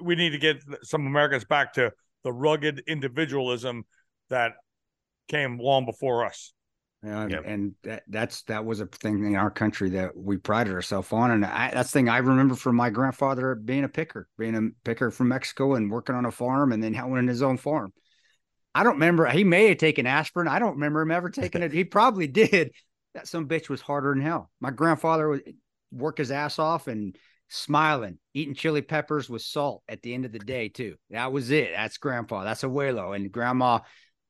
we need to get some Americans back to the rugged individualism that came long before us. Yeah, yep. and that, that's that was a thing in our country that we prided ourselves on, and I, that's the thing I remember from my grandfather being a picker, being a picker from Mexico and working on a farm, and then owning his own farm. I don't remember. He may have taken aspirin. I don't remember him ever taking it. He probably did. That some bitch was harder than hell. My grandfather would work his ass off and smiling, eating chili peppers with salt at the end of the day too. That was it. That's grandpa. That's abuelo. And grandma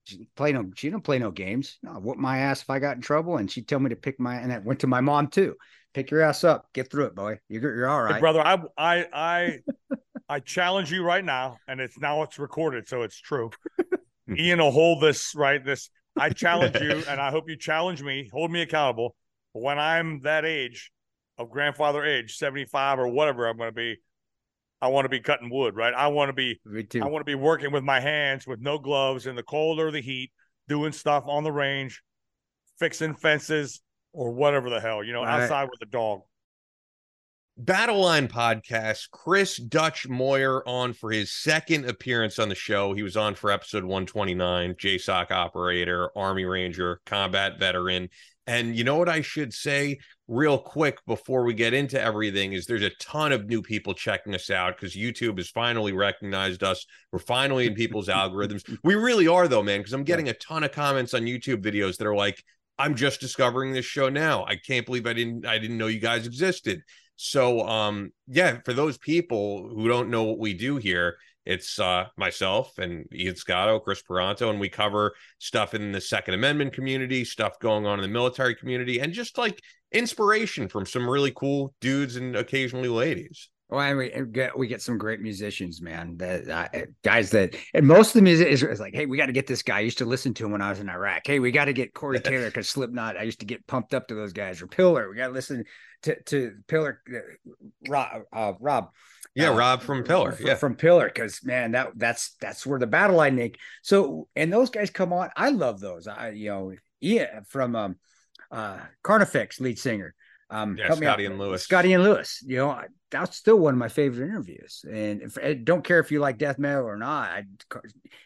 she play no she didn't play no games. No, whoop my ass if I got in trouble. And she'd tell me to pick my and I went to my mom too. Pick your ass up. Get through it, boy. You're you're all right. Hey, brother, I I I I challenge you right now, and it's now it's recorded, so it's true. Ian will hold this right. This I challenge you, and I hope you challenge me, hold me accountable. But when I'm that age of grandfather age, 75 or whatever I'm going to be, I want to be cutting wood, right? I want to be, I want to be working with my hands with no gloves in the cold or the heat, doing stuff on the range, fixing fences or whatever the hell, you know, right. outside with the dog. Battleline podcast, Chris Dutch Moyer on for his second appearance on the show. He was on for episode 129, JSOC operator, Army Ranger, combat veteran. And you know what I should say real quick before we get into everything is there's a ton of new people checking us out because YouTube has finally recognized us. We're finally in people's algorithms. We really are though, man, because I'm getting a ton of comments on YouTube videos that are like, I'm just discovering this show now. I can't believe I didn't I didn't know you guys existed. So um yeah, for those people who don't know what we do here, it's uh myself and Ian Scotto, Chris Paronto, and we cover stuff in the Second Amendment community, stuff going on in the military community, and just like inspiration from some really cool dudes and occasionally ladies. Well, and we get we get some great musicians, man. That uh, guys that and most of the music is, is like, hey, we got to get this guy. I used to listen to him when I was in Iraq. Hey, we got to get Corey Taylor because Slipknot. I used to get pumped up to those guys. Or Pillar, we got to listen to to Pillar. Uh, Rob, uh, Rob. Yeah, uh, Rob from Pillar. From, yeah, from Pillar, because man, that that's that's where the battle line Nick. So and those guys come on. I love those. I you know, yeah, from um, uh, Carnifex lead singer. Um, yeah, Scotty and Lewis. Scotty and Lewis. You know, that's still one of my favorite interviews. And if, I don't care if you like death metal or not. I,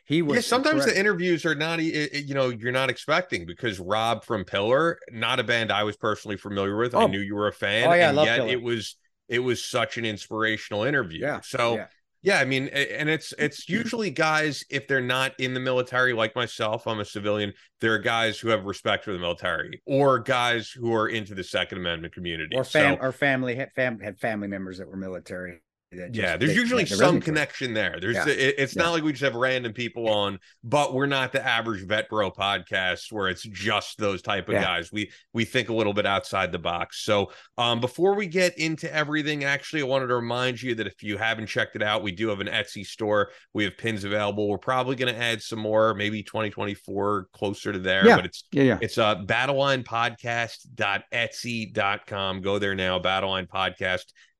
he was. Yeah, sometimes incredible. the interviews are not, eh, eh, you know, you're not expecting because Rob from Pillar, not a band I was personally familiar with. Oh. I knew you were a fan. Oh yeah, and I yet Pillar. it was it was such an inspirational interview. Yeah. So. Yeah yeah, I mean, and it's mm-hmm. it's usually guys if they're not in the military, like myself, I'm a civilian. There are guys who have respect for the military, or guys who are into the Second Amendment community, or fam so, or family had fam had family members that were military. Yeah, there's usually some connection there. There's yeah. it, it's yeah. not like we just have random people on, but we're not the average vet bro podcast where it's just those type of guys. We we think a little bit outside the box. So um before we get into everything, actually I wanted to remind you that if you haven't checked it out, we do have an Etsy store. We have pins available. We're probably going to add some more, maybe 2024 closer to there, but it's yeah, yeah. it's uh battlelinepodcast.etsy.com. Go there now, battleline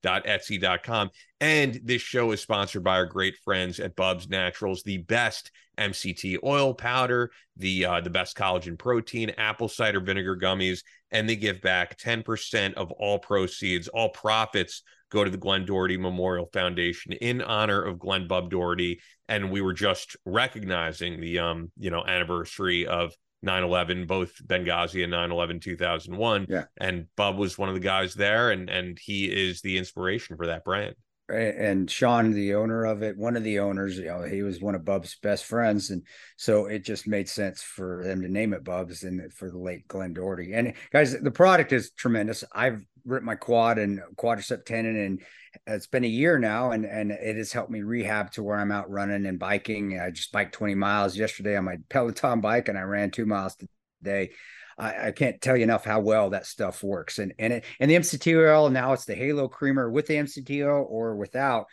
podcast etsy.com. And this show is sponsored by our great friends at Bubs Naturals, the best MCT oil powder, the uh, the best collagen protein, apple cider vinegar gummies, and they give back 10% of all proceeds, all profits go to the Glen Doherty Memorial Foundation in honor of Glen Bub Doherty. And we were just recognizing the um, you know, anniversary of 9-11 both benghazi and 9-11 2001 yeah. And bub was one of the guys there and and he is the inspiration for that brand. And sean the owner of it one of the owners you know he was one of bub's best friends. And so it just made sense for them to name it bub's and for the late glen doherty. And guys the product is tremendous. I've ripped my quad and quadricep tendon and uh, it's been a year now and and it has helped me rehab to where I'm out running and biking. I just biked 20 miles yesterday on my Peloton bike and I ran two miles today. I, I can't tell you enough how well that stuff works. And and it, and the MCT oil now it's the Halo creamer with the MCT oil or without.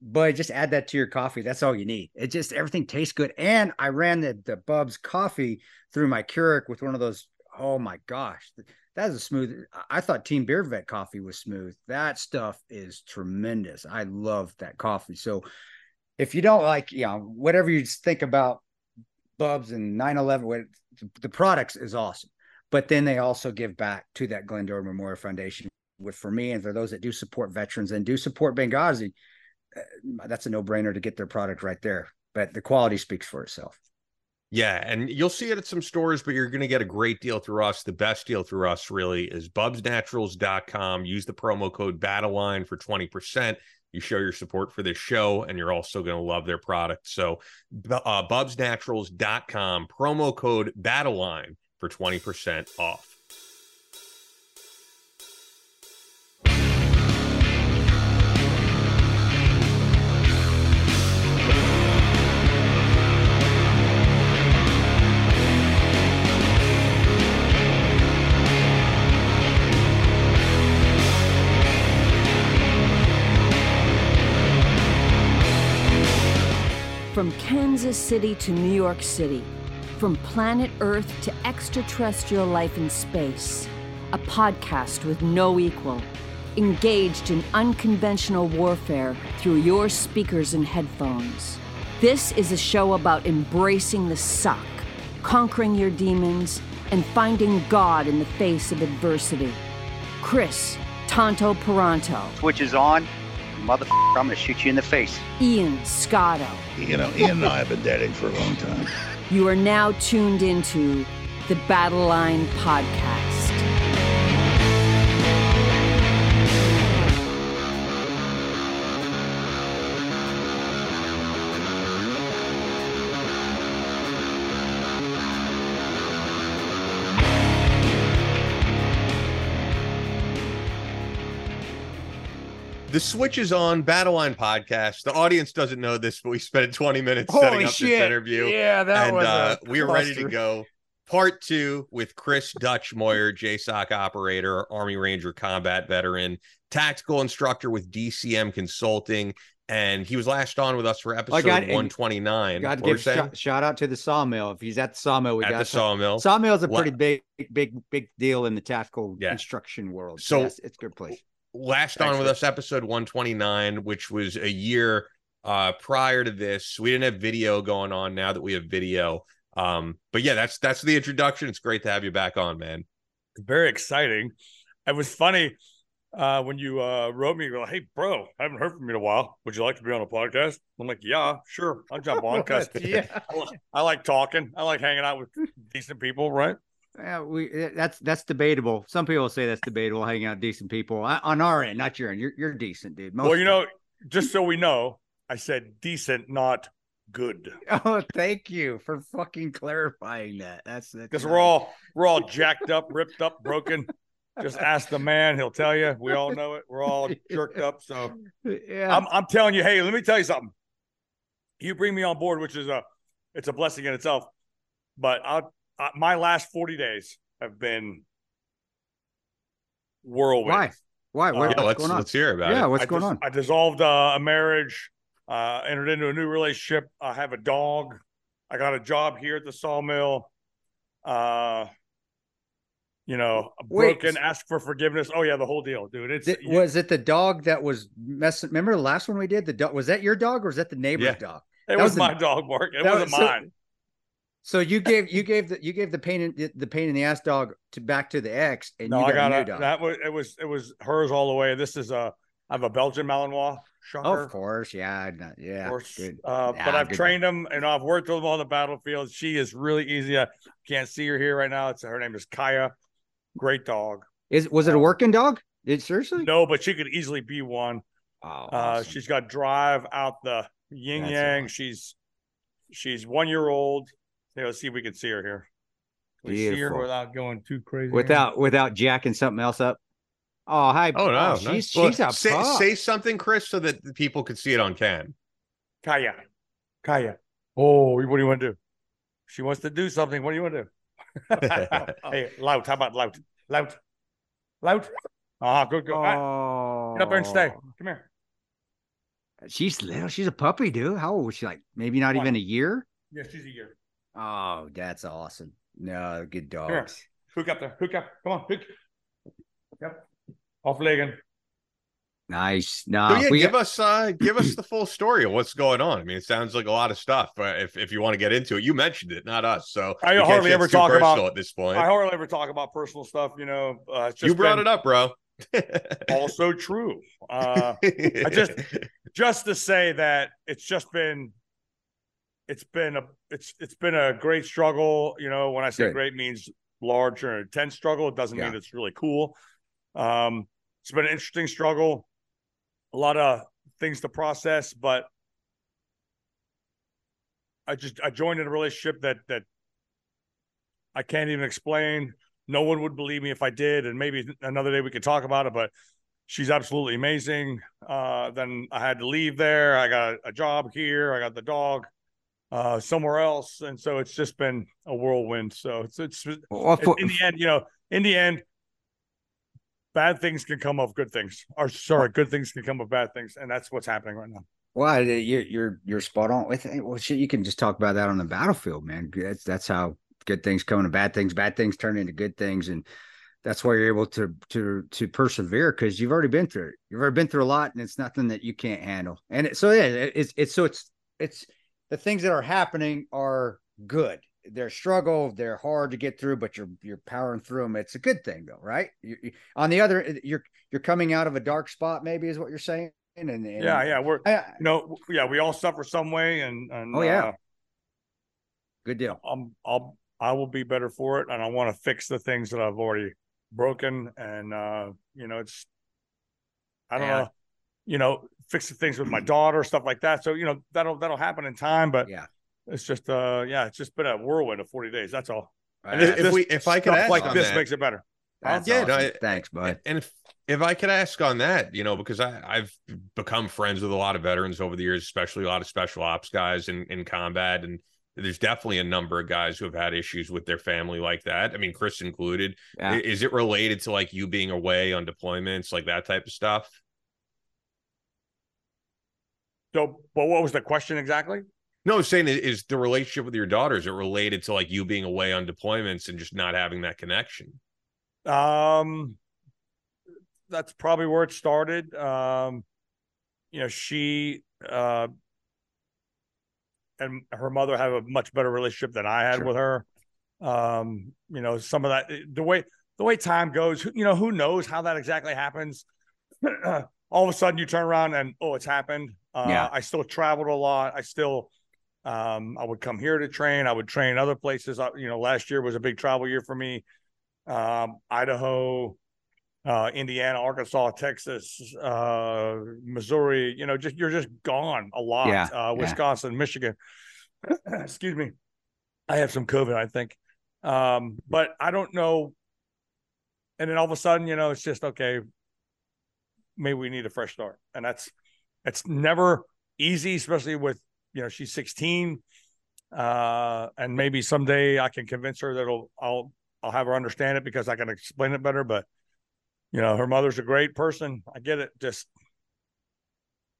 But just add that to your coffee. That's all you need. It just everything tastes good. And I ran the the Bubs coffee through my Keurig with one of those. Oh my gosh, that is a smooth. I thought Team Beer Vet coffee was smooth. That stuff is tremendous. I love that coffee. So if you don't like, you know, whatever you think about Bubs and 911, the products is awesome. But then they also give back to that Glen Doherty Memorial Foundation. With for me and for those that do support veterans and do support Benghazi, uh, that's a no brainer to get their product right there. But the quality speaks for itself. Yeah, and you'll see it at some stores, but you're going to get a great deal through us. The best deal through us really is bubsnaturals.com. Use the promo code BATTLELINE for 20%. You show your support for this show, and you're also going to love their product. So, uh, bubsnaturals.com, promo code BATTLELINE for 20% off. From Kansas City to New York City, from planet Earth to extraterrestrial life in space, a podcast with no equal, engaged in unconventional warfare through your speakers and headphones. This is a show about embracing the suck, conquering your demons, and finding God in the face of adversity. Chris Tanto Paronto, Switch is on. Motherfucker, I'm gonna shoot you in the face. Ian Scotto. You know, Ian and I have been dating for a long time. You are now tuned into the Battleline Podcast. The switch is on Battleline podcast. The audience doesn't know this, but we spent 20 minutes setting up shit. this interview. Yeah, that and was. uh, we are ready to go. Part two with Chris Dutch Moyer, JSOC operator, Army Ranger combat veteran, tactical instructor with DCM Consulting. And he was last on with us for episode got- 129. Got to What were you give saying? shout, out to the sawmill. If he's at the sawmill, we at got the sawmill. Sawmill is a pretty big, big, big deal in the tactical Yeah. instruction world. So- yes, it's a good place. Last on with us episode 129 which was a year uh prior to this we didn't have video going on now that we have video um but yeah that's that's the introduction it's great to have you back on man Very exciting. It was funny uh, when you uh, wrote me, you're like, hey, bro, I haven't heard from you in a while. Would you like to be on a podcast? I'm like, yeah, sure. I'll jump on because yeah, I like talking. I like hanging out with decent people, right? Yeah, we eh, that's that's debatable. Some people say that's debatable. Hanging out decent people I, on our end, not your end. You're you're decent, dude. Most well, you know, just so we know, I said decent, not good. Oh, thank you for fucking clarifying that. That's Because we're all we're all jacked up, ripped up, broken. Just ask the man; he'll tell you. We all know it. We're all jerked up. So yeah. I'm I'm telling you, hey, let me tell you something. You bring me on board, which is a it's a blessing in itself. But I, I my last 40 days have been whirlwind. Why? Why? What- Uh, yeah what's let's going on? let's hear about Yeah, it what's I going dis- on? I dissolved uh, a marriage, uh, entered into a new relationship. I have a dog. I got a job here at the sawmill. Uh, you know, Wait. broken, ask for forgiveness. Oh yeah, the whole deal, dude. It's Th- you- was it the dog that was messing? Remember the last one we did? The dog was that your dog or was that the neighbor's Yeah. dog? it that was, was the- my dog, Mark. It that wasn't was- so- mine. So you gave you gave the you gave the pain in the, pain in the ass dog to back to the ex, and No, you I got, got a dog. that was it was it was hers all the way. This is a I have a Belgian Malinois. Shocker. of course, yeah, I yeah. Of course. Uh, Yeah, but I've trained them and I've worked with them on the battlefield. She is really easy. I can't see her here right now. It's her name is Kaya. Great dog. Is was it a working dog? Did seriously? No, but she could easily be one. Oh, Uh, she's got drive out the yin yang. awesome. She's she's one year old. Yeah, let's see if we can see her here. Can we see her without going too crazy. without without jacking something else up. Oh hi! oh no she's nice. she's Well, a say, pup. say something chris so that the people could see it on cam Kaya. Kaya. Oh, what do you want to do? She wants to do something. What do you want to do? hey, lout. How about lout? Lout. Lout. Ah, good, good. Ah, Oh, Get up there and stay. Come here. She's little. She's a puppy, dude. How old was she? Like maybe not One. even a year. Yeah, she's a year. Oh, that's awesome. No, good here. dogs. Hook up there. Hook up. Come on. Hook. Yep. Off legging. Nice. so No, yeah we give us uh give us the full story of what's going on i mean it sounds like a lot of stuff but if, if you want to get into it you mentioned it not us so I hardly ever talk about- at this point I hardly ever talk about personal stuff, you know. Uh, it's just you brought been it up bro Also true. Uh, I just just to say that it's just been it's been a it's it's been a great struggle. You know, when I say Good. great means large or intense struggle, it doesn't Yeah. mean it's really cool. Um, it's been an interesting struggle, a lot of things to process, but I just I joined in a relationship that that I can't even explain. No one would believe me if I did, and maybe another day we could talk about it. But she's absolutely amazing. Uh, then I had to leave there. I got a job here. I got the dog uh, somewhere else, and so it's just been a whirlwind. So it's it's Well, for- in the end, you know, in the end, bad things can come of good things. Or sorry, good things can come of bad things, and that's what's happening right now. Well, you're you're you're spot on with it. Well, shit, you can just talk about that on the battlefield, man. That's that's how good things come to bad things, bad things turn into good things, and that's why you're able to to to persevere because you've already been through it. You've already been through a lot, and it's nothing that you can't handle. And it, so yeah, it- it's it's so it's it's the things that are happening are good. They're struggle, they're hard to get through, but you're you're powering through them. It's a good thing, though, right? You, you- on the other, you're you're coming out of a dark spot, maybe is what you're saying. And, and Yeah, yeah, we're I, you know, yeah, we all suffer some way, and and Oh, yeah. uh, good deal. I'm I'll I will be better for it, and I want to fix the things that I've already broken, and uh, you know, it's I don't Yeah. know, you know, fix the things with my daughter, stuff like that. So you know, that'll that'll happen in time, but Yeah. it's just uh, yeah, it's just been a whirlwind of 40 days. That's all. And If- if we- if I could ask like on this that- makes it better. That's yeah, awesome. I- Thanks, bud. And if if I could ask on that, you know, because I, I've become friends with a lot of veterans over the years, especially a lot of special ops guys in, in combat. And there's definitely a number of guys who have had issues with their family like that. I mean, Chris included. Yeah. Is it related to like you being away on deployments, like that type of stuff? So, but what was the question exactly? No, I was saying is- is the relationship with your daughter, is it related to like you being away on deployments and just not having that connection? Um, that's probably where it started. Um, you know, she uh, and her mother have a much better relationship than I had Sure. with her. Um, you know, some of that the way the way time goes, you know, who knows how that exactly happens. All of a sudden, you turn around and oh, it's happened. Uh, Yeah. I still traveled a lot. I still, um, I would come here to train. I would train other places. Uh, You know, last year was a big travel year for me um, Idaho, uh, Indiana, Arkansas, Texas, uh, Missouri. You know, just you're just gone a lot. Yeah, uh, yeah. Wisconsin, Michigan. Excuse me. I have some COVID, I think, um, but I don't know. And then all of a sudden, you know, it's just okay. Maybe we need a fresh start, and that's it's never easy, especially with you know she's 16 uh and maybe someday i can convince her that it'll i'll i'll have her understand it because i can explain it better but you know her mother's a great person i get it just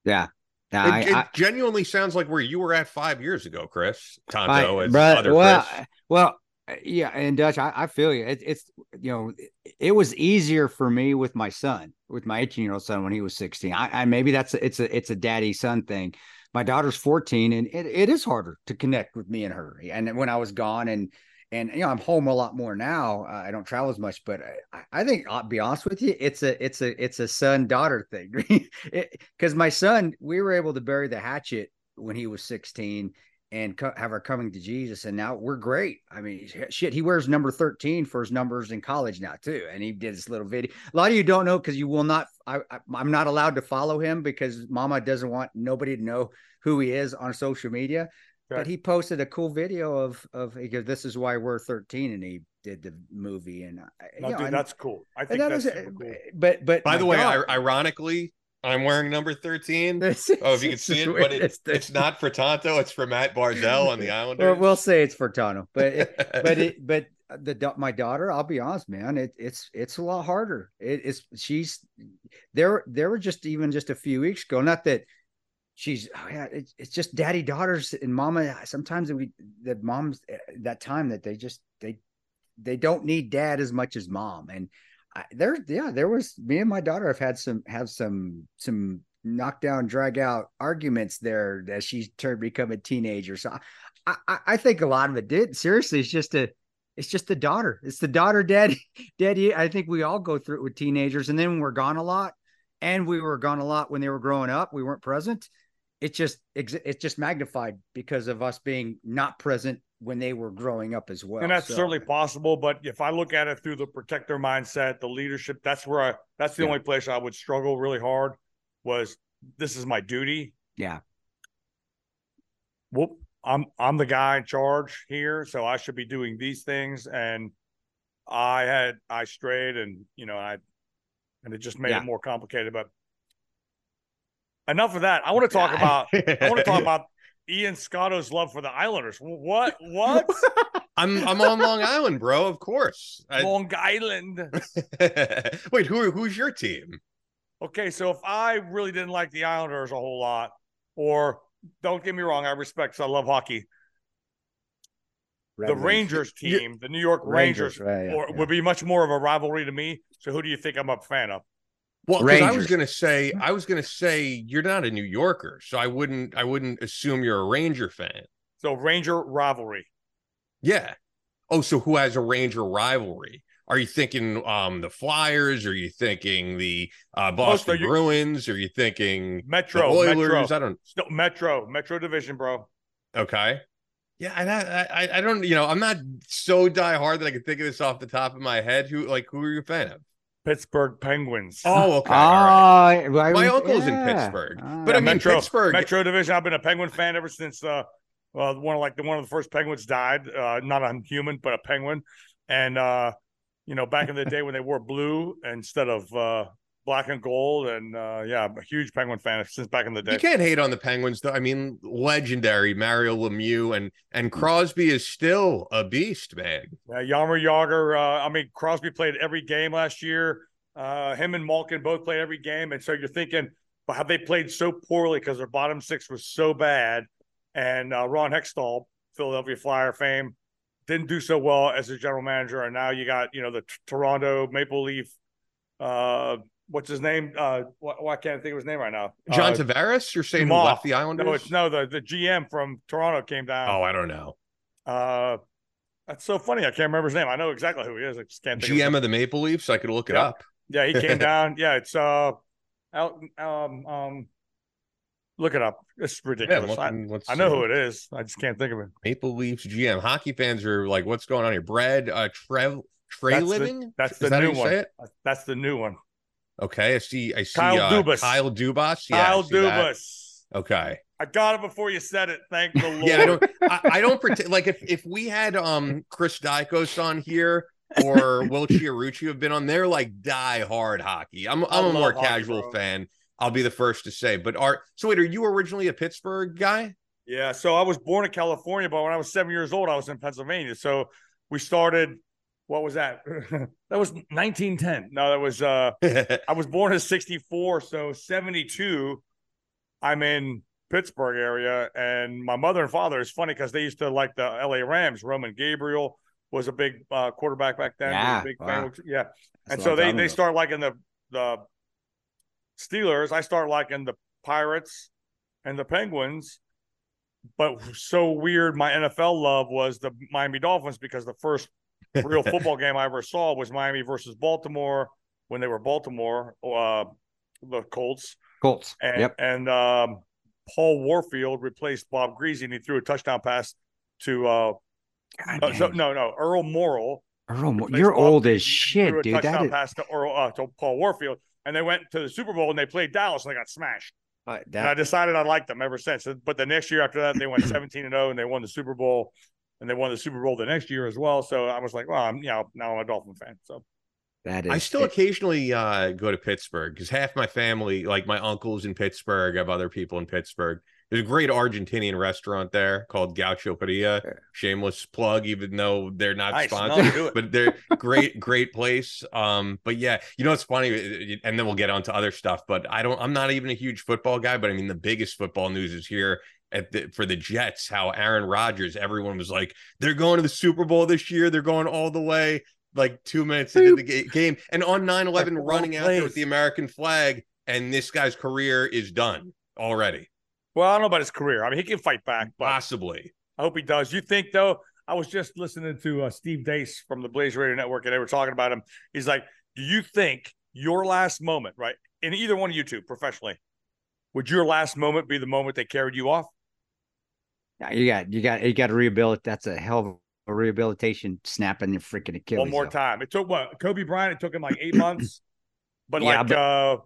Yeah. Yeah. It, I, it I, genuinely sounds like where you were at five years ago, Chris. I- Tanto, as bruh, other well, Chris. well, yeah, and Dutch, I, I feel you. It, it's you know, it, it was easier for me with my son, with my 18 year old son when he was 16. I, I maybe that's a, it's a it's a daddy son thing. My daughter's 14, and it, it is harder to connect with me and her. And when I was gone, and and you know, I'm home a lot more now. Uh, I don't travel as much, but I, I think I'll be honest with you, it's a it's a it's a son daughter thing. Because my son, we were able to bury the hatchet when he was 16 and co- have her coming to Jesus. And now we're great. I mean, shit, he wears number 13 for his numbers in college now, too. And he did this little video. A lot of you don't know because you will not, I, I, I'm not allowed to follow him because mama doesn't want nobody to know who he is on social media. But he posted a cool video of, of, he goes, this is why we're 13. And he did the movie. And, uh, no, you know, dude, that's cool i think that that's was, uh, super cool. but, but By the way, God, ironically, I'm wearing number 13. this Oh, if you can see it, but it, it's not for Tanto, it's for Matt Barzell on the Well, we'll say it's for Tanto, but it, but it but the my daughter i'll be honest man it, it's it's a lot harder. It, it's she's there there were just even just a few weeks ago not that she's oh yeah it's, it's just daddy daughters and mama sometimes we the moms eh, that time that they just they they don't need dad as much as mom. And I, there yeah there was me and my daughter have had some have some some knockdown drag out arguments there as she's turned become a teenager so I, I i think a lot of it did seriously it's just a it's just the daughter it's the daughter daddy daddy i think we all go through it with teenagers and then we're gone a lot and we were gone a lot when they were growing up. We weren't present. It just ex- it just magnified because of us being not present when they were growing up as well. and that's So, certainly possible. But if I look at it through the protector mindset, the leadership, that's where I that's the Yeah. only place I would struggle really hard was this is my duty. yeah, Whoop, I'm I'm the guy in charge here, so I should be doing these things. And I had I strayed and you know, I and it just made Yeah. it more complicated. But enough of that. I want to talk about I want to talk about Ian Scotto's love for the Islanders. What what? I'm I'm on Long Island, bro. Of course. I- Long Island. Wait, who who's your team? Okay, so if I really didn't like the Islanders a whole lot, or don't get me wrong, I respect 'cause I love hockey. Red the Wings. Rangers You- team, the New York Rangers, right, yeah, or, yeah. would be much more of a rivalry to me. So who do you think I'm a fan of? Well, 'cause I was gonna say I was gonna say you're not a New Yorker, so I wouldn't I wouldn't assume you're a Ranger fan. So Ranger rivalry. Yeah. Oh, so who has a Ranger rivalry? Are you thinking um the Flyers? Are you thinking the uh, Boston you- Bruins? Are you thinking the Metro, Oilers? Metro, I don't. Still, Metro, Metro Division, bro. Okay. Yeah, and I, I I don't you know I'm not so die hard that I can think of this off the top of my head. Who like who are you a fan of? Pittsburgh Penguins. Oh, okay. all right. Ah, My would- uncle's in. Pittsburgh, Ah. but I mean Metro, Pittsburgh. Metro Division. I've been a Penguin fan ever since uh, well, one of like the one of the first Penguins died. Uh, not a human, but a penguin. And uh, you know, back in the day when they wore blue instead of uh, black and gold, and uh, yeah, I'm a huge Penguin fan since back in the day. You can't hate on the Penguins, though. I mean, legendary Mario Lemieux and and Crosby is still a beast, man. Yeah, Jaromir Jagr. Uh, I mean, Crosby played every game last year. Uh, him and Malkin both played every game, and so you're thinking, but have they played so poorly because their bottom six was so bad? And uh, Ron Hextall, Philadelphia Flyer fame, didn't do so well as a general manager, and now you got you know the T- Toronto Maple Leaf. Uh, what's his name? Uh, why, why can't I think of his name right now? John uh, Tavares, you're saying who left the Islanders? no, it's no the the GM from Toronto came down. Oh, I don't know. Uh, that's so funny. I can't remember his name. I know exactly who he is. I just can't think. of GM of the Maple Leafs. I could look it up. Yeah, he came down. Yeah, it's uh, out. Um, um, look it up. It's Yeah, ridiculous. let's I, I know who it is. I just can't think of it. Maple Leafs GM. Hockey fans are like, what's going on here? Brad uh, Trev Trey That's the- Living. That's the that new one. That's the new one. Okay, I see. I see. Kyle uh, Dubas. Kyle Dubas. Yeah, Kyle see that. Dubas. Okay. I got it before you said it. Thank the Lord. Yeah, I don't. I, I don't pretend like if if we had um Chris Dykos on here or Will Chiarucci have been on, they're like die hard hockey. I'm I'm a more hockey, casual bro. fan. I'll be the first to say. But are so wait, are you originally a Pittsburgh guy? Yeah, so I was born in California, but when I was seven years old, I was in Pennsylvania. So we started. What was that? that was 1910. No, that was. uh I was born in 64, so 72, I'm in Pittsburgh area. And my mother and father is funny because they used to like the LA Rams. Roman Gabriel was a big uh, quarterback back then. Yeah, big wow. yeah. That's and so they they start liking the the Steelers. I start liking the Pirates and the Penguins. But so weird, my NFL love was the Miami Dolphins because the first real football game I ever saw was Miami versus Baltimore when they were Baltimore, uh, the Colts, Colts. and yep. and um, Paul Warfield replaced Bob Griese and he threw a touchdown pass to uh, uh, so- no no Earl Morrall. Earl Mo- replaced you're Bob old Greasy as shit, dude. That touchdown is, pass to Earl uh, to Paul Warfield, and they went to the Super Bowl and they played Dallas and they got smashed. uh, And I decided I liked them ever since. But the next year after that, they went 17 and 0 and they won the Super Bowl. And they won the Super Bowl the next year as well. So I was like, well, I'm, you know, now I'm a Dolphin fan. So that is. I still occasionally uh, go to Pittsburgh because half my family, like my uncles in Pittsburgh, I have other people in Pittsburgh. There's a great Argentinian restaurant there called Gaucho Parrilla. Shameless plug, even though they're not Nice. Sponsored, do it. but they're great, great place. Um, but yeah, you know what's funny, and then we'll get on to other stuff. But I don't, I'm not even a huge football guy. But I mean, the biggest football news is here at the for the Jets. How Aaron Rodgers, everyone was like, they're going to the Super Bowl this year. They're going all the way. Like two minutes into the ga- game, and on 9 11, Like, running out there with the American flag, and this guy's career is done already. well, I don't know about his career. I mean, he can fight back, but Possibly. I hope he does. You think though? I was just listening to uh, Steve Deace from the Blaze Radio Network, and they were talking about him. He's like, "Do you think your last moment, right? in either one of you two professionally, would your last moment be the moment they carried you off? Yeah, you got you got you got to rehabilitate. That's a hell of a rehabilitation snapping your freaking Achilles. One more time. It took what Kobe Bryant. It took him like eight months, but Yeah, like but- uh,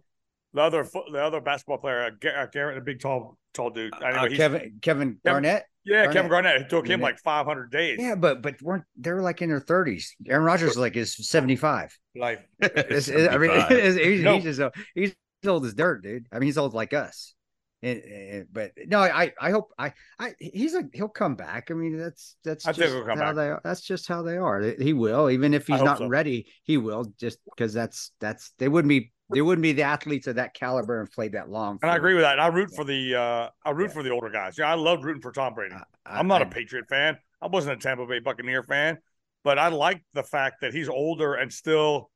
the other the other basketball player, uh, uh, Garrett, the big tall tall dude. Anyway, Uh, Kevin Kevin Garnett. yeah, Garnett. Kevin Garnett. It took him like 500 days. Yeah, but but weren't they were like in their thirties? Aaron Rodgers is like is seventy five. Like It's- it- I mean, 75. he's, he's, No. just he's old as dirt, dude. I mean, he's old like us. And, and- but no, I I hope I I he's a he'll come back. I mean, that's that's I just think he'll come how back. they are. That's just how they are. He will, even if he's not so. ready, he will. Just because that's that's they wouldn't be they wouldn't be the athletes of that caliber and played that long. And I agree with that. And I root for the uh I root Yeah. for the older guys. Yeah, I love rooting for Tom Brady. I- I'm not a I- Patriot fan. I wasn't a Tampa Bay Buccaneer fan, but I like the fact that he's older and still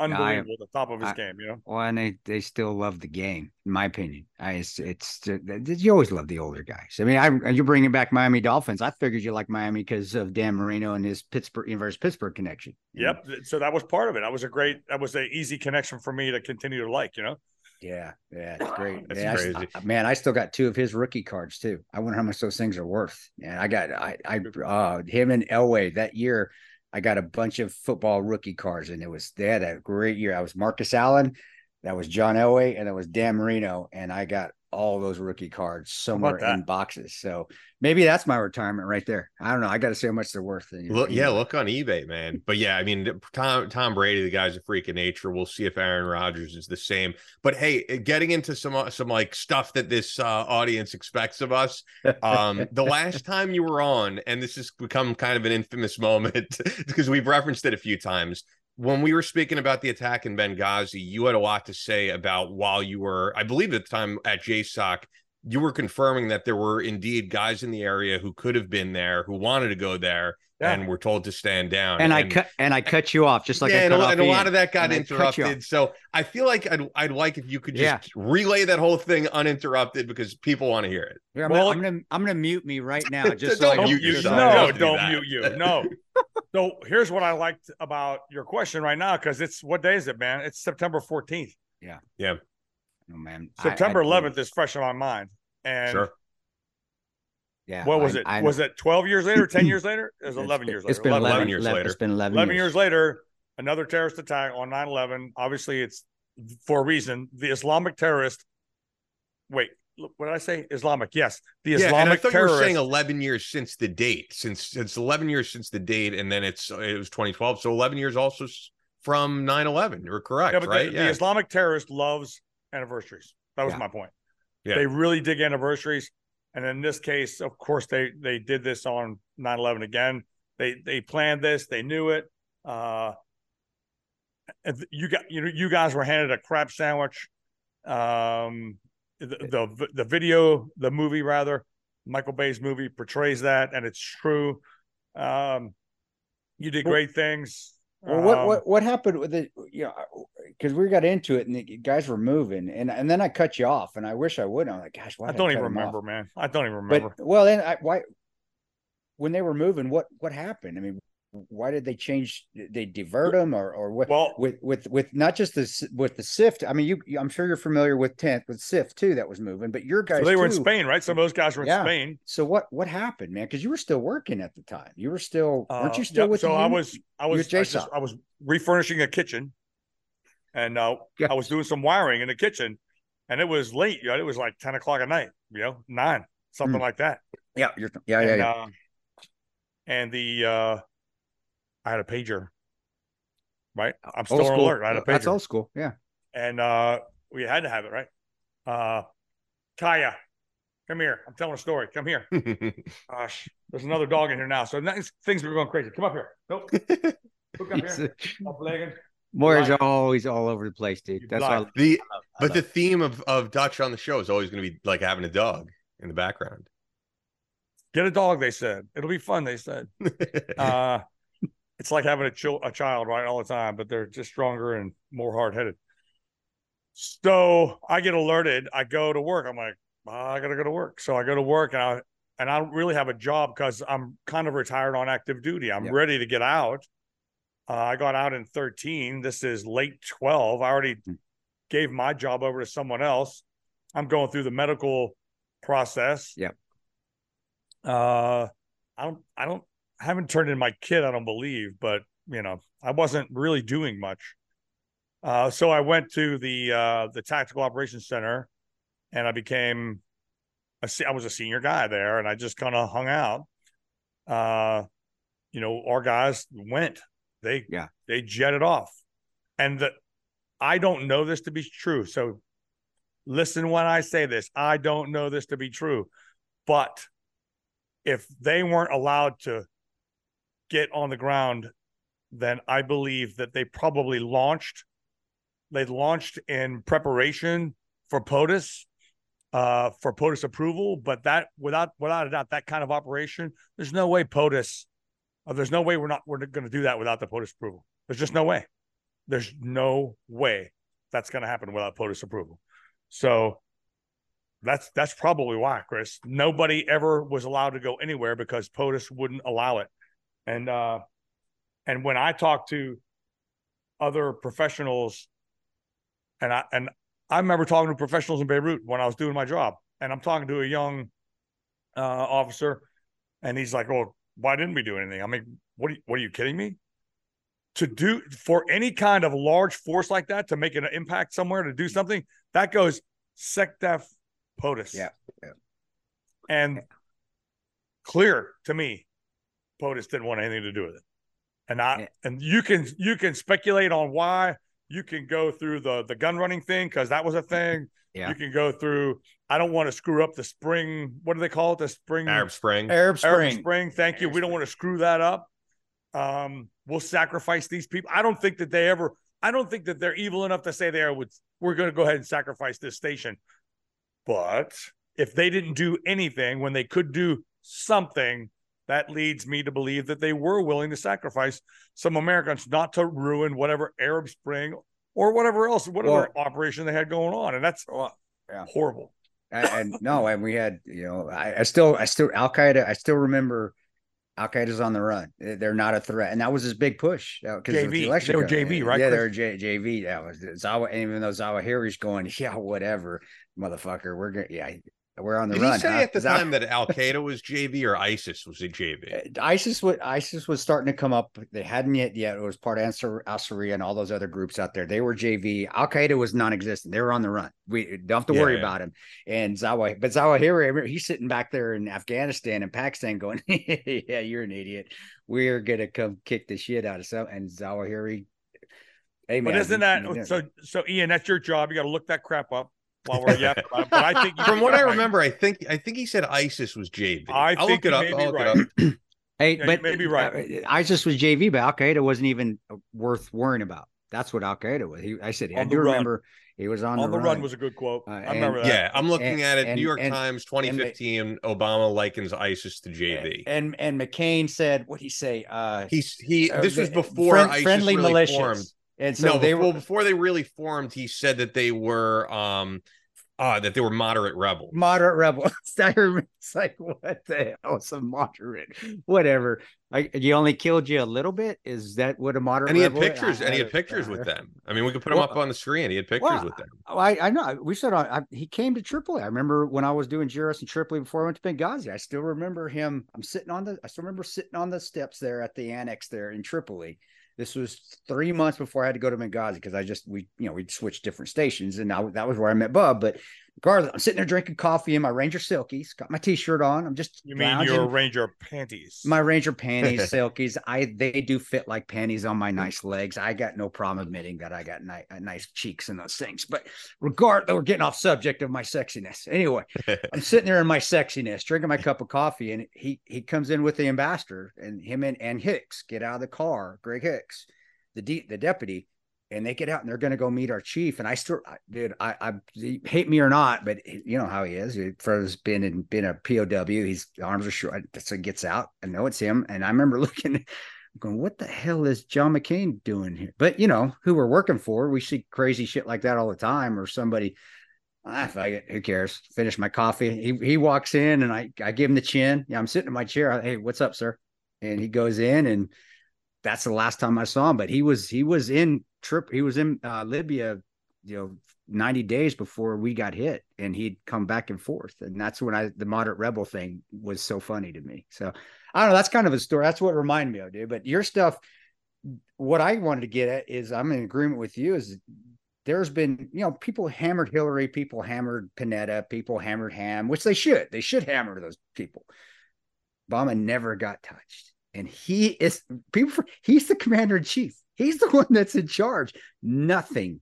unbelievable at the top of his I- game, you know. Well, and they, they still love the game, in my opinion. I it's, it's you always love the older guys. I mean, I you're bringing back Miami Dolphins. I figured you like Miami because of Dan Marino and his Pittsburgh inverse Pittsburgh connection. Yep. So that was part of it. That was a great that was an easy connection for me to continue to like, you know. Yeah, yeah, it's great. That's Yeah, I s- crazy. I- man, I still got two of his rookie cards too. I wonder how much those things are worth. And I got I I uh him and Elway that year. I got a bunch of football rookie cards, and it was they had a great year. I was Marcus Allen, that was John Elway, and that was Dan Marino, and I got all those rookie cards somewhere in boxes. So maybe that's my retirement right there. I don't know. I got to see how much they're worth. Look, yeah, look on eBay, man. But yeah, I mean, Tom Tom Brady, the guy's a freak of nature. We'll see if Aaron Rodgers is the same. But hey, getting into some uh, some like stuff that this uh, audience expects of us. Um, the last time you were on, and this has become kind of an infamous moment because we've referenced it a few times. When we were speaking about the attack in Benghazi, you had a lot to say about while you were, I believe, at the time at JSOC, you were confirming that there were indeed guys in the area who could have been there, who wanted to go there, Yeah. and were told to stand down. and I cut and I cut you off just like yeah, I and, cut a, off and a lot of that got And I cut you off. interrupted. So I feel like I'd, I'd like if you could just Yeah. relay that whole thing uninterrupted because people want to hear it. Here, I'm, Well, gonna, I'm gonna I'm gonna mute me right now. Just Don't so I mute you, yourself. no, don't don't, mute you. No. so here's what I liked about your question right now, because it's what day is it, man? It's September 14th. Yeah. Yeah. Oh, man. I- September I- 11th is fresh in my mind. And Sure. Yeah. what was I- it? I- was it 12 years later, 10 years later? It was it's 11 been- years later. It's been 11, 11 years later. It's been 11, 11 years later, another terrorist attack on 9 11. Obviously, it's for a reason. The Islamic terrorist. Wait, look, what did I say? Islamic. Yes. The Yeah, and I Islamic thought you terrorist. were saying 11 years since the date, since it's 11 years since the date, and then it's it was 2012, so 11 years also from 9/11. You're correct, yeah, but right? the, yeah, the Islamic terrorist loves anniversaries. That was Yeah. my point. Yeah. They really dig anniversaries. And in this case, of course, they they did this on 9-11 again. They they planned this, they knew it. Uh you got you know you guys were handed a crap sandwich. Um the, the the video, the movie rather, Michael Bay's movie portrays that, and it's true. Um you did great things. Well, what Um, what what happened with it? You know, because we got into it and the guys were moving, and and then I cut you off, and I wish I would. I'm like, gosh, why? I don't cut even remember, man. I don't even remember. But well, then I why when they were moving, what what happened? I mean, why did they change? They divert them or or what? well, with with with not just the s- with the CIF. I mean, you I'm sure you're familiar with tenth with CIF too. That was moving, but your guys so they were in. Spain, right? Some of those guys were in Yeah. Spain. So what what happened, man? Because you were still working at the time. You were still weren't Uh, you still yep, with? So I was, I was, I, just- I was refurnishing a kitchen, and uh, Yeah. I was doing some wiring in the kitchen, and it was late. You know, it was like ten o'clock at night. You know, nine, something Hmm. like that. Yeah, you're yeah yeah and, yeah. Uh, and the uh, I had a pager. Right, I'm still Old on school. alert. I had a That's old school. Yeah. and uh, we had to have it. Right, uh, Kaya, come here. I'm telling a story. Come here. Gosh, there's another dog in here now. So nice things are going crazy. Come up here. Nope. Look up He's, here. uh, Up legging. Moyer's blind. always all over the place, dude. You That's why. I- blind. the I but the theme of of Dutch on the show is always going to be like having a dog in the background. Get a dog, they said. It'll be fun, they said. Uh it's like having a chil- a child, right, all the time, but they're just stronger and more hard headed. So I get alerted. I go to work. I'm like, "Ah, I gotta go to work. So I go to work and I and I don't really have a job because I'm kind of retired on active duty. I'm Yeah. ready to get out. Uh, I got out in 13. This is late 12. I already Hmm. gave my job over to someone else. I'm going through the medical process. Yep. Uh, I don't, I don't, I haven't turned in my kid. I don't believe, but you know, I wasn't really doing much. Uh, so I went to the uh, the tactical operations center, and I became a I was a senior guy there, and I just kind of hung out. Uh, you know, our guys went. They Yeah. they jetted off, and the I don't know this to be true. So listen when I say this. I don't know this to be true, but if they weren't allowed to get on the ground, then I believe that they probably launched. They launched in preparation for POTUS, uh, for POTUS approval. But that, without without a doubt, that kind of operation, there's no way POTUS. Uh, there's no way we're not we're going to do that without the POTUS approval. There's just no way. There's no way that's going to happen without POTUS approval. So that's that's probably why, Chris. Nobody ever was allowed to go anywhere because POTUS wouldn't allow it. And uh and when I talk to other professionals and I and I remember talking to professionals in Beirut when I was doing my job, and I'm talking to a young uh officer, and he's like, "Oh, why didn't we do anything?" I mean, what are you, what are you kidding me? To do for any kind of large force like that to make an impact somewhere to do something that goes SecDef POTUS. Yeah, yeah. And clear to me, POTUS didn't want anything to do with it. And I Yeah. and you can you can speculate on why. You can go through the the gun running thing because that was a thing. Yeah. You can go through. I don't want to screw up the spring. What do they call it? The spring Arab Spring. Arab Spring. Arab Spring. Thank you. Arab we don't want to screw that up. Um, we'll sacrifice these people. I don't think that they ever. I don't think that they're evil enough to say they are. Would we're going to go ahead and sacrifice this station. But if they didn't do anything when they could do something, that leads me to believe that they were willing to sacrifice some Americans not to ruin whatever Arab Spring or whatever else, whatever Well- operation they had going on, and that's yeah. horrible. and, and no, and we had, you know, I, I still, I still, Al Qaeda, I still remember Al Qaeda's on the run. They- They're not a threat, and that was his big push. Uh, because JV. They were JV, right, Yeah, Chris? they were J, JV. That was Zawa. And even though Zawahiri's going, yeah, whatever, motherfucker, we're gonna, yeah, we're on the Did run. he say huh? at the time that Al Qaeda was JV or ISIS was a JV? Uh, ISIS was ISIS was starting to come up. They hadn't yet yet. It was part of Ansar Al Sharia and all those other groups out there. They were JV. Al Qaeda was non-existent. They were on the run. We don't have to Yeah, worry yeah. about him. And Zawahiri, but Zawahiri, he's sitting back there in Afghanistan and Pakistan, going, "Yeah, you're an idiot. We're gonna come kick the shit out of some." And Zawahiri, hey man, But isn't that you know- so? So Ian, that's your job. You got to look that crap up while we're yapping about it. But I think From what I right. remember, I think I think he said ISIS was JV. I will think look it up. may I'll be look right. it up. Hey, Yeah, you but may be right. uh, ISIS was JV, but Al Qaeda wasn't even worth worrying about. That's what Al Qaeda was. He, I said, I do run. remember he was on, on the, the run was a good quote. Uh, I remember that. Yeah, I'm looking And- at it. and- New York and- Times, and 2015. Obama likens ISIS to JV. And and McCain said, what he say? Uh, He's he. uh, This was before friend- ISIS friendly really militias. formed. And so no, they before, were before they really formed, he said that they were um uh that they were moderate rebels. moderate rebels. I remember it's like, what the hell? Some moderate, whatever. I, you only killed you a little bit. Is that what a moderate? And he had pictures, and he had pictures uh, with them. I mean, we could put them Well, up on the screen. He had pictures well, with them. I, I know. We said on, I, he came to Tripoli. I remember when I was doing Juris in Tripoli before I went to Benghazi. I still remember him. I'm sitting on the. I still remember sitting on the steps there at the annex there in Tripoli. This was three months before I had to go to Benghazi because I just we you know we switched different stations and I, that was where I met Bub. But regardless, I'm sitting there drinking coffee in my Ranger Silkies. Got my T-shirt on. I'm just You mean lounging. your Ranger panties? My Ranger panties, silkies. I they do fit like panties on my nice legs. I got no problem admitting that I got ni- uh, nice cheeks and those things. But regard, that we're getting off subject of my sexiness. Anyway, I'm sitting there in my sexiness, drinking my cup of coffee, and he he comes in with the ambassador, and him and, and Hicks get out of the car. Greg Hicks, the de- the deputy, and they get out and they're going to go meet our chief. And I still, I- dude, I, I hate me or not, but you know how he is. Has been in been a POW. He's arms are short. So he gets out. I know it's him. And I remember looking, going, what the hell is John McCain doing here? But you know who we're working for. We see crazy shit like that all the time, or somebody. Ah, fuck it. Who cares? Finish my coffee. He he walks in and I I give him the chin. Yeah, I'm sitting in my chair. Hey, what's up, sir? And he goes in and that's the last time I saw him. But he was he was in trip. He was in uh, Libya you know 90 days before we got hit and he'd come back and forth and that's when i the moderate rebel thing was so funny to me so i don't know that's kind of a story that's what reminded me of dude but your stuff what i wanted to get at is i'm in agreement with you is there's been you know people hammered hillary people hammered panetta people hammered ham which they should they should hammer those people obama never got touched and he is people he's the commander in chief he's the one that's in charge nothing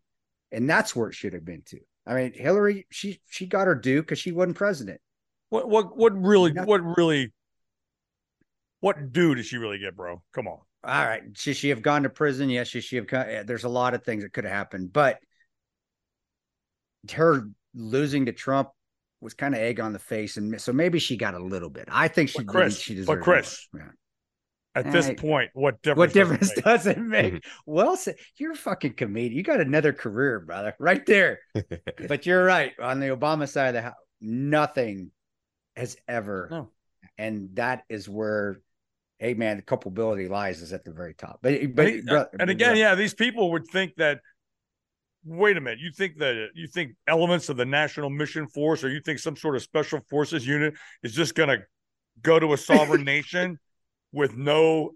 and that's where it should have been to. I mean, Hillary, she she got her due because she wasn't president. What what what really what really what due did she really get, bro? Come on. All right, should she have gone to prison? Yes, she should she have? Come, there's a lot of things that could have happened, but her losing to Trump was kind of egg on the face, and so maybe she got a little bit. I think she but Chris, she but Chris, yeah. At this point, what difference? What difference does it make? Does it make? Mm-hmm. well, you're a fucking comedian. You got another career, brother, right there. but you're right. On the Obama side of the house, nothing has ever. No. And that is where, hey man, the culpability lies is at the very top. But but and, uh, brother, and again, brother. yeah, these people would think that. Wait a minute. You think that you think elements of the National Mission Force, or you think some sort of special forces unit is just going to go to a sovereign nation? With no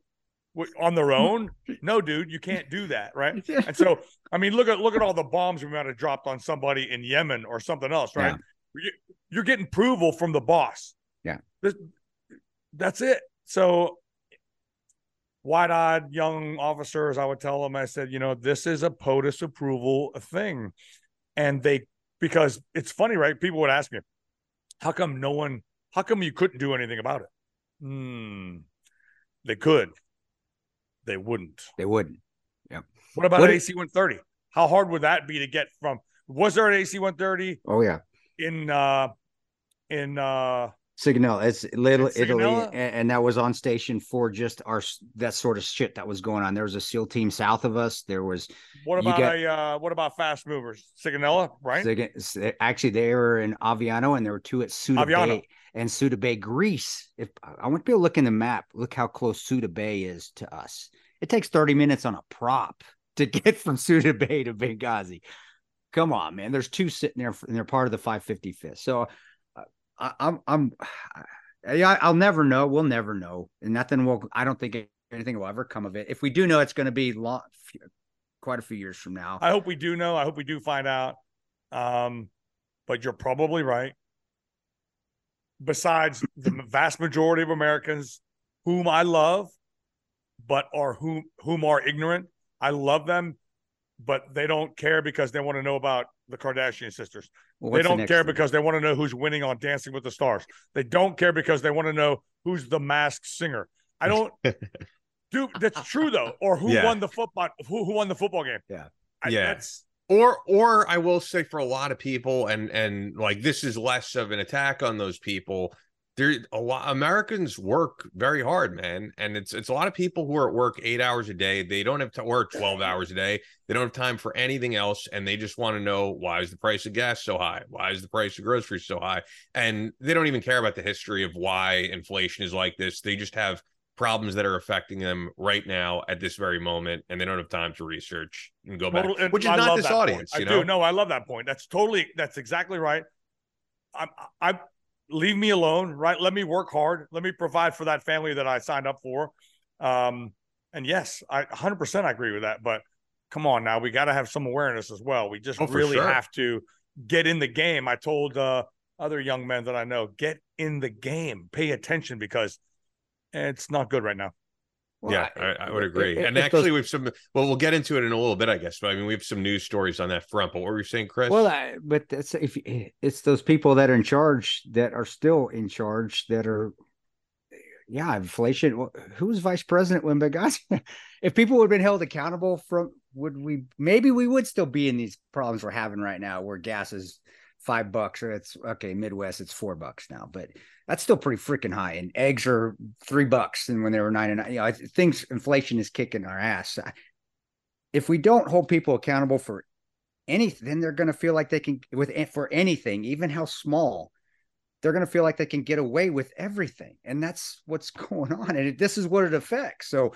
on their own? No dude you can't do that right? And so i mean look at look at all the bombs we might have dropped on somebody in yemen or something else right? Yeah. you're getting approval from the boss. Yeah. That's it. So wide-eyed young officers i would tell them i said you know this is a potus approval thing. And they because it's funny right? People would ask me how come no one how come you couldn't do anything about it? Hmm they could. They wouldn't. They wouldn't. Yep. What about what AC 130? How hard would that be to get from? Was there an AC 130? Oh yeah. In uh in uh Sigonella. It's little Italy, and, and, that was on station for just our that sort of shit that was going on. There was a SEAL team south of us. There was. What about get, a uh, what about fast movers? Sigonella, right? Sig- actually, they were in Aviano, and there were two at Suda Aviano. Bay and Suda Bay, Greece. If I want people to look in the map, look how close Suda Bay is to us. It takes thirty minutes on a prop to get from Suda Bay to Benghazi. Come on, man. There's two sitting there, and they're part of the 555th. So I, am I'm, yeah, I'll never know. We'll never know, and nothing will. I don't think anything will ever come of it. If we do know, it's going to be long, quite a few years from now. I hope we do know. I hope we do find out. Um, but you're probably right. Besides the vast majority of Americans whom I love, but are whom whom are ignorant, I love them, but they don't care because they want to know about the Kardashian sisters. Well, they don't the care thing? because they want to know who's winning on Dancing with the Stars. They don't care because they want to know who's the masked singer. I don't. Dude, that's true though. Or who yeah. won the football? Who, who won the football game? Yeah, I, yeah. That's or or I will say for a lot of people, and and like this is less of an attack on those people there a lot Americans work very hard, man, and it's it's a lot of people who are at work eight hours a day. They don't have to work twelve hours a day. They don't have time for anything else, and they just want to know why is the price of gas so high? Why is the price of groceries so high? And they don't even care about the history of why inflation is like this. They just have problems that are affecting them right now at this very moment, and they don't have time to research and go back. Totally, which is I not this audience. Point. You I know? do. No, I love that point. That's totally. That's exactly right. I'm. I leave me alone, right? Let me work hard. Let me provide for that family that I signed up for. Um, and yes, I 100% I agree with that. But come on now, we got to have some awareness as well. We just oh, really sure. have to get in the game. I told uh, other young men that I know, get in the game, pay attention because it's not good right now. Well, yeah, I, I, would agree. and actually, those... we've some. Well, we'll get into it in a little bit, I guess. But I mean, we have some news stories on that front. But what were you saying, Chris? Well, I, but it's if it's those people that are in charge that are still in charge that are, yeah, inflation. Who was vice president when Benghazi? if people would have been held accountable from, would we? Maybe we would still be in these problems we're having right now, where gas is five bucks, or it's okay. Midwest, it's four bucks now, but that's still pretty freaking high. And eggs are three bucks, and when they were nine and nine, you know, I think inflation is kicking our ass. If we don't hold people accountable for anything, then they're going to feel like they can with for anything, even how small. They're going to feel like they can get away with everything, and that's what's going on. And it, this is what it affects. So,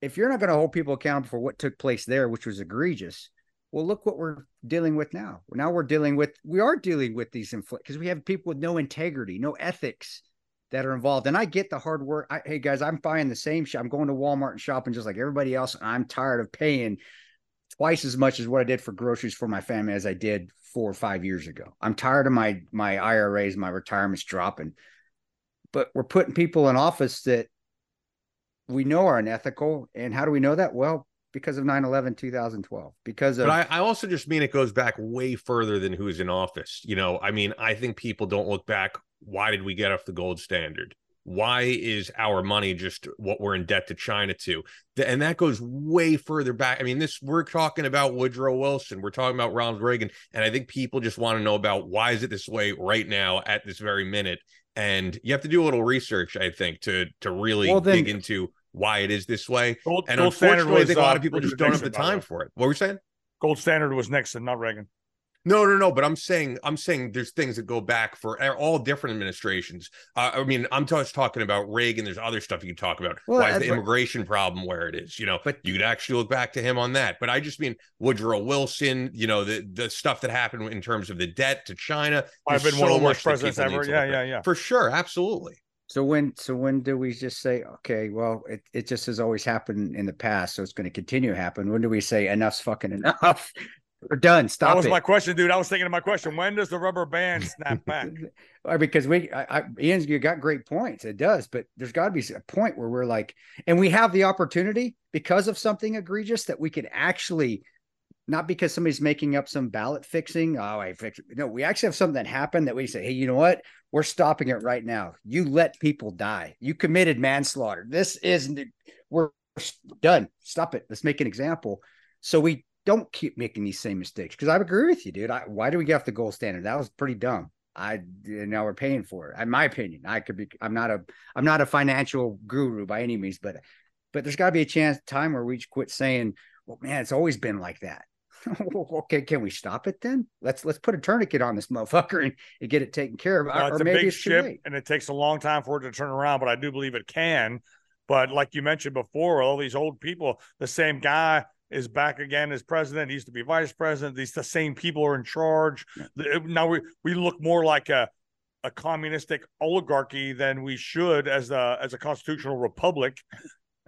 if you're not going to hold people accountable for what took place there, which was egregious, Well, look what we're dealing with now. Now we're dealing with we are dealing with these infl because we have people with no integrity, no ethics that are involved. And I get the hard work. I, hey guys, I'm buying the same shit. I'm going to Walmart and shopping just like everybody else. And I'm tired of paying twice as much as what I did for groceries for my family as I did four or five years ago. I'm tired of my my IRAs, my retirement's dropping. But we're putting people in office that we know are unethical. And how do we know that? Well, because of 9-11 2012 because of but I, I, also just mean it goes back way further than who's in office you know? I mean i think people don't look back why did we get off the gold standard? Why is our money just what we're in debt to china to? And that goes way further back. I mean this we're talking about woodrow wilson we're talking about ronald reagan and i think people just want to know about why is it this way right now at this very minute? And you have to do a little research i think to to really well, then, dig into why it is this way. Gold, and gold unfortunately, was, I think a lot of uh, people just don't Nixon, have the time for it. What were you saying? Gold standard was Nixon, not Reagan. No, no, no. But I'm saying, I'm saying there's things that go back for all different administrations. Uh, I mean, I'm just talking about Reagan. There's other stuff you can talk about. Well, Why is the immigration problem where it is? You know, but you could actually look back to him on that. But I just mean Woodrow Wilson. You know, the the stuff that happened in terms of the debt to China. I've been so one of the worst presidents ever. Yeah, yeah, yeah. For sure, absolutely. So when so when do we just say, okay, well, it, it just has always happened in the past, so it's going to continue to happen? When do we say enough's fucking enough? We're done. Stop. That was it. my question, dude. I was thinking of my question. When does the rubber band snap back? because we, I, I, Ian's you got great points. It does, but there's got to be a point where we're like, and we have the opportunity because of something egregious that we can actually not because somebody's making up some ballot fixing. Oh, I fix. No, we actually have something that happened that we say, hey, you know what? We're stopping it right now. You let people die. You committed manslaughter. This isn't, we're done. Stop it. Let's make an example. So we don't keep making these same mistakes. Because I agree with you, dude. I, why do we get off the gold standard? That was pretty dumb. I now we're paying for it. In my opinion, I could be. I'm not a. I'm not a financial guru by any means, but but there's got to be a chance time where we just quit saying, "Well, man, it's always been like that." okay, can we stop it then? Let's let's put a tourniquet on this motherfucker and, and get it taken care of. Well, or maybe it's a big ship, and it takes a long time for it to turn around, but I do believe it can. But like you mentioned before, all these old people, the same guy is back again as president. He used to be vice president. These the same people are in charge. Yeah. Now we we look more like a a communistic oligarchy than we should as a as a constitutional republic.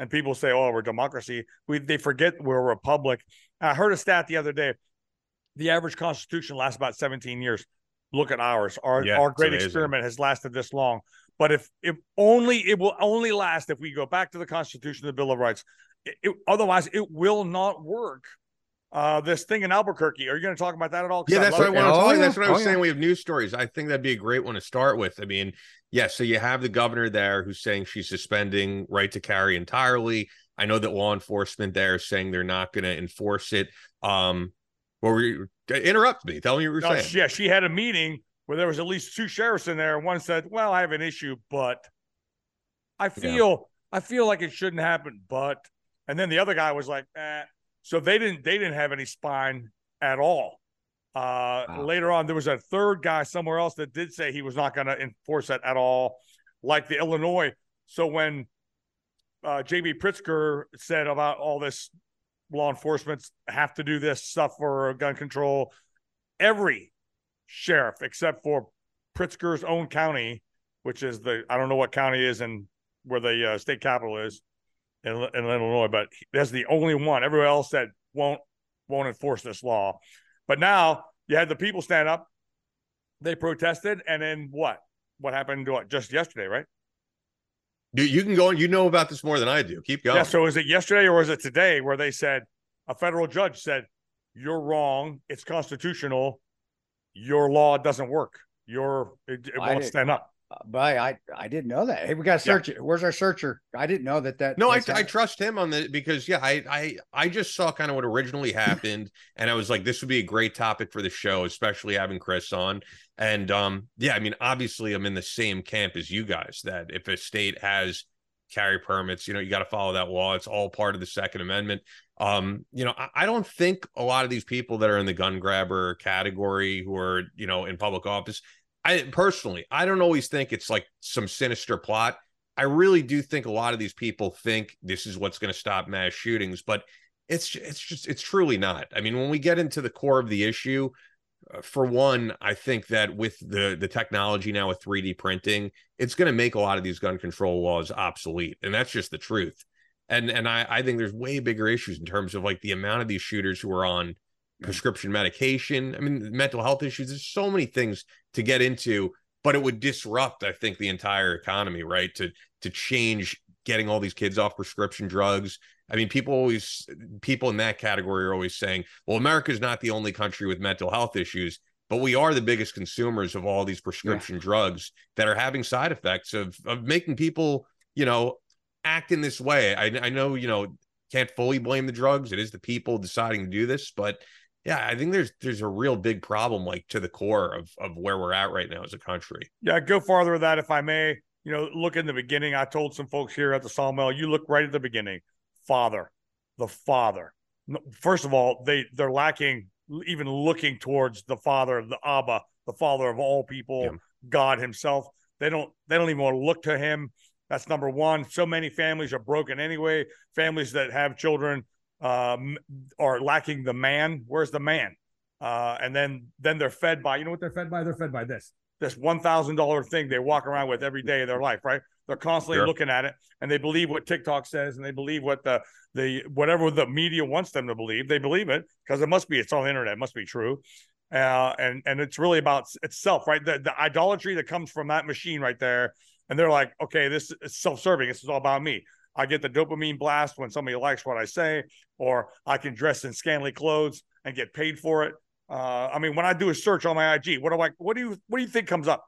And people say, "Oh, we're democracy." We they forget we're a republic. I heard a stat the other day. The average constitution lasts about 17 years. Look at ours. Our yeah, our great experiment has lasted this long. But if if only it will only last if we go back to the Constitution, the Bill of Rights. It, it, otherwise, it will not work. Uh, this thing in Albuquerque. Are you going to talk about that at all? Yeah, that's what I want to talk. About. That's what I was oh, saying. Yeah. We have news stories. I think that'd be a great one to start with. I mean, yeah. So you have the governor there who's saying she's suspending right to carry entirely. I know that law enforcement there is saying they're not going to enforce it. Um, what were you interrupt me? Tell me what you were no, saying. Yeah, she had a meeting where there was at least two sheriffs in there. One said, "Well, I have an issue, but I feel yeah. I feel like it shouldn't happen." But and then the other guy was like, eh. "So they didn't they didn't have any spine at all." Uh, wow. Later on, there was a third guy somewhere else that did say he was not going to enforce that at all, like the Illinois. So when uh, JB Pritzker said about all this law enforcement have to do this stuff for gun control. Every sheriff, except for Pritzker's own county, which is the I don't know what county is and where the uh, state capital is in, in Illinois, but that's the only one. Everyone else that won't won't enforce this law. But now you had the people stand up, they protested, and then what? What happened to what just yesterday, right? You, you can go and you know about this more than I do. Keep going. Yeah. So is it yesterday or was it today where they said a federal judge said you're wrong, it's constitutional, your law doesn't work, your it, it won't stand up. But I, I didn't know that. Hey, we got to search yeah. it. Where's our searcher? I didn't know that. That no, I, I trust him on the because yeah, I I I just saw kind of what originally happened, and I was like, this would be a great topic for the show, especially having Chris on. And um, yeah, I mean, obviously, I'm in the same camp as you guys. That if a state has carry permits, you know, you got to follow that law. It's all part of the Second Amendment. Um, you know, I, I don't think a lot of these people that are in the gun grabber category who are, you know, in public office I personally, I don't always think it's like some sinister plot. I really do think a lot of these people think this is what's going to stop mass shootings, but it's it's just it's truly not. I mean, when we get into the core of the issue, uh, for one, I think that with the the technology now with 3D printing, it's going to make a lot of these gun control laws obsolete, and that's just the truth. And and I I think there's way bigger issues in terms of like the amount of these shooters who are on prescription medication. I mean, mental health issues. There's so many things to get into, but it would disrupt, I think, the entire economy, right? To to change getting all these kids off prescription drugs I mean, people always, people in that category are always saying, well, America's not the only country with mental health issues, but we are the biggest consumers of all these prescription yeah. drugs that are having side effects of, of making people, you know, act in this way. I, I know, you know, can't fully blame the drugs. It is the people deciding to do this, but yeah, I think there's there's a real big problem, like to the core of of where we're at right now as a country. Yeah, go farther with that if I may. You know, look in the beginning. I told some folks here at the sawmill, you look right at the beginning father, the father. First of all, they they're lacking even looking towards the father, the Abba, the father of all people, yeah. God Himself. They don't they don't even want to look to Him. That's number one. So many families are broken anyway. Families that have children um, are lacking the man. Where's the man? Uh, and then then they're fed by you know what they're fed by? They're fed by this this one thousand dollar thing they walk around with every day of their life, right? They're constantly sure. looking at it and they believe what TikTok says and they believe what the the whatever the media wants them to believe. They believe it because it must be it's on the internet, it must be true. Uh, and and it's really about itself, right? The the idolatry that comes from that machine right there. And they're like, okay, this is self-serving. This is all about me. I get the dopamine blast when somebody likes what I say, or I can dress in scantily clothes and get paid for it. Uh, I mean, when I do a search on my IG, what do I what do you what do you think comes up?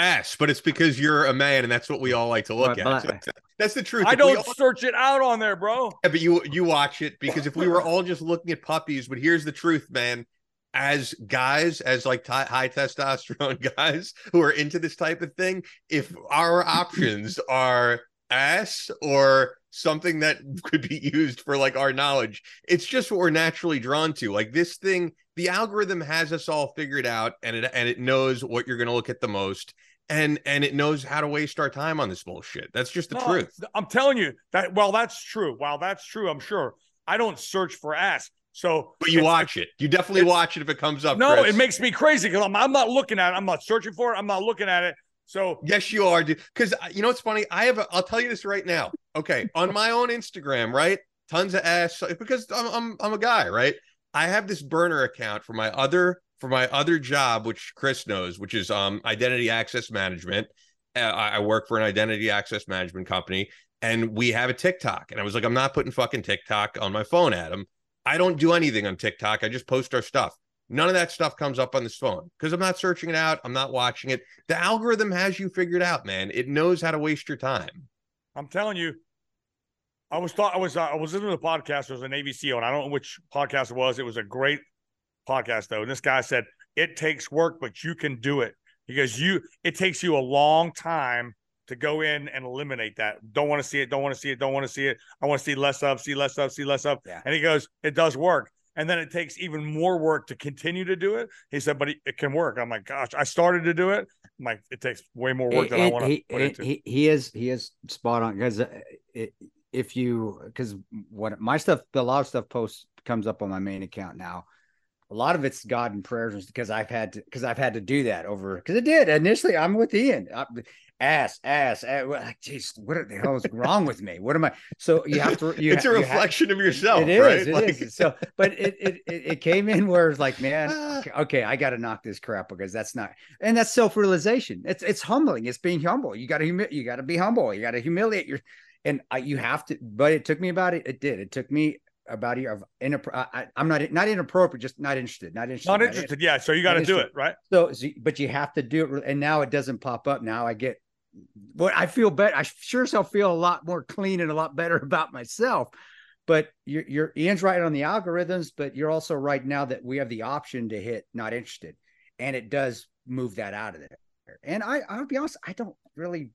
ass, but it's because you're a man, and that's what we all like to look at. So that's the truth. I don't all... search it out on there, bro. Yeah, but you you watch it because if we were all just looking at puppies, but here's the truth, man. As guys, as like t- high testosterone guys who are into this type of thing, if our options are ass or something that could be used for like our knowledge, it's just what we're naturally drawn to. Like this thing, the algorithm has us all figured out, and it and it knows what you're going to look at the most and and it knows how to waste our time on this bullshit. That's just the no, truth. I'm telling you that. Well, that's true. Well, that's true. I'm sure. I don't search for ass. So, but you watch it. You definitely watch it if it comes up. No, Chris. it makes me crazy because I'm, I'm not looking at it. I'm not searching for it. I'm not looking at it. So yes, you are, dude. Because uh, you know what's funny? I have. I'll tell you this right now. Okay, on my own Instagram, right? Tons of ass because I'm I'm I'm a guy, right? I have this burner account for my other for my other job, which Chris knows, which is um, identity access management. Uh, I work for an identity access management company, and we have a TikTok. And I was like, I'm not putting fucking TikTok on my phone, Adam. I don't do anything on TikTok. I just post our stuff. None of that stuff comes up on this phone because I'm not searching it out. I'm not watching it. The algorithm has you figured out, man. It knows how to waste your time. I'm telling you. I was thought I was uh, I was listening to the podcast. It was an ABC, and I don't know which podcast it was. It was a great podcast though, and this guy said it takes work, but you can do it because you it takes you a long time to go in and eliminate that. Don't want to see it. Don't want to see it. Don't want to see it. I want to see less of. See less of. See less of. Yeah. And he goes, it does work. And then it takes even more work to continue to do it. He said, but it can work. I'm like, gosh, I started to do it. I'm like, it takes way more work it, than it, I want to put into. He, he is he is spot on because uh, if you because what my stuff, a lot of stuff posts comes up on my main account now a lot of it's God and prayers because I've had to because I've had to do that over because it did initially. I'm with Ian. I, ass, ass, ass. Like, geez, what the hell is wrong with me? What am I? So you have to. You, it's a reflection have, of yourself. It is. Right? It like... is. So, but it, it it came in where it's like, man, ah. okay, okay I got to knock this crap because that's not, and that's self realization. It's it's humbling. It's being humble. You got to humi- You got to be humble. You got to humiliate your, and I, you have to. But it took me about it. It did. It took me about a year of inappro- I, am not not inappropriate, just not interested, not interested, not interested. Not yeah, so you got to do it, right? So, so, but you have to do it, and now it doesn't pop up. Now I get, but I feel better. I sure as feel a lot more clean and a lot better about myself. But you're, you're Ian's right on the algorithms, but you're also right now that we have the option to hit not interested, and it does move that out of there. And I, I'll be honest, I don't really,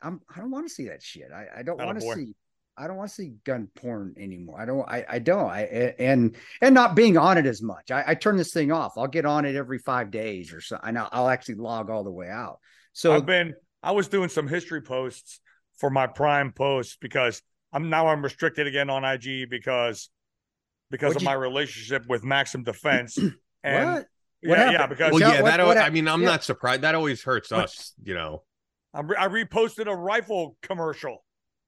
I'm, I don't want to see that shit. I, I don't want to see I don't want to see gun porn anymore. I don't. I, I don't. I and and not being on it as much. I, I turn this thing off. I'll get on it every five days or so. And I'll, I'll actually log all the way out. So I've been. I was doing some history posts for my prime posts because I'm now I'm restricted again on IG because because What'd of you- my relationship with Maxim Defense. And what? What yeah, yeah, because Well, yeah, what- that. what al- I mean, I'm yeah. not surprised. That always hurts us, you know. I, re- I reposted a rifle commercial.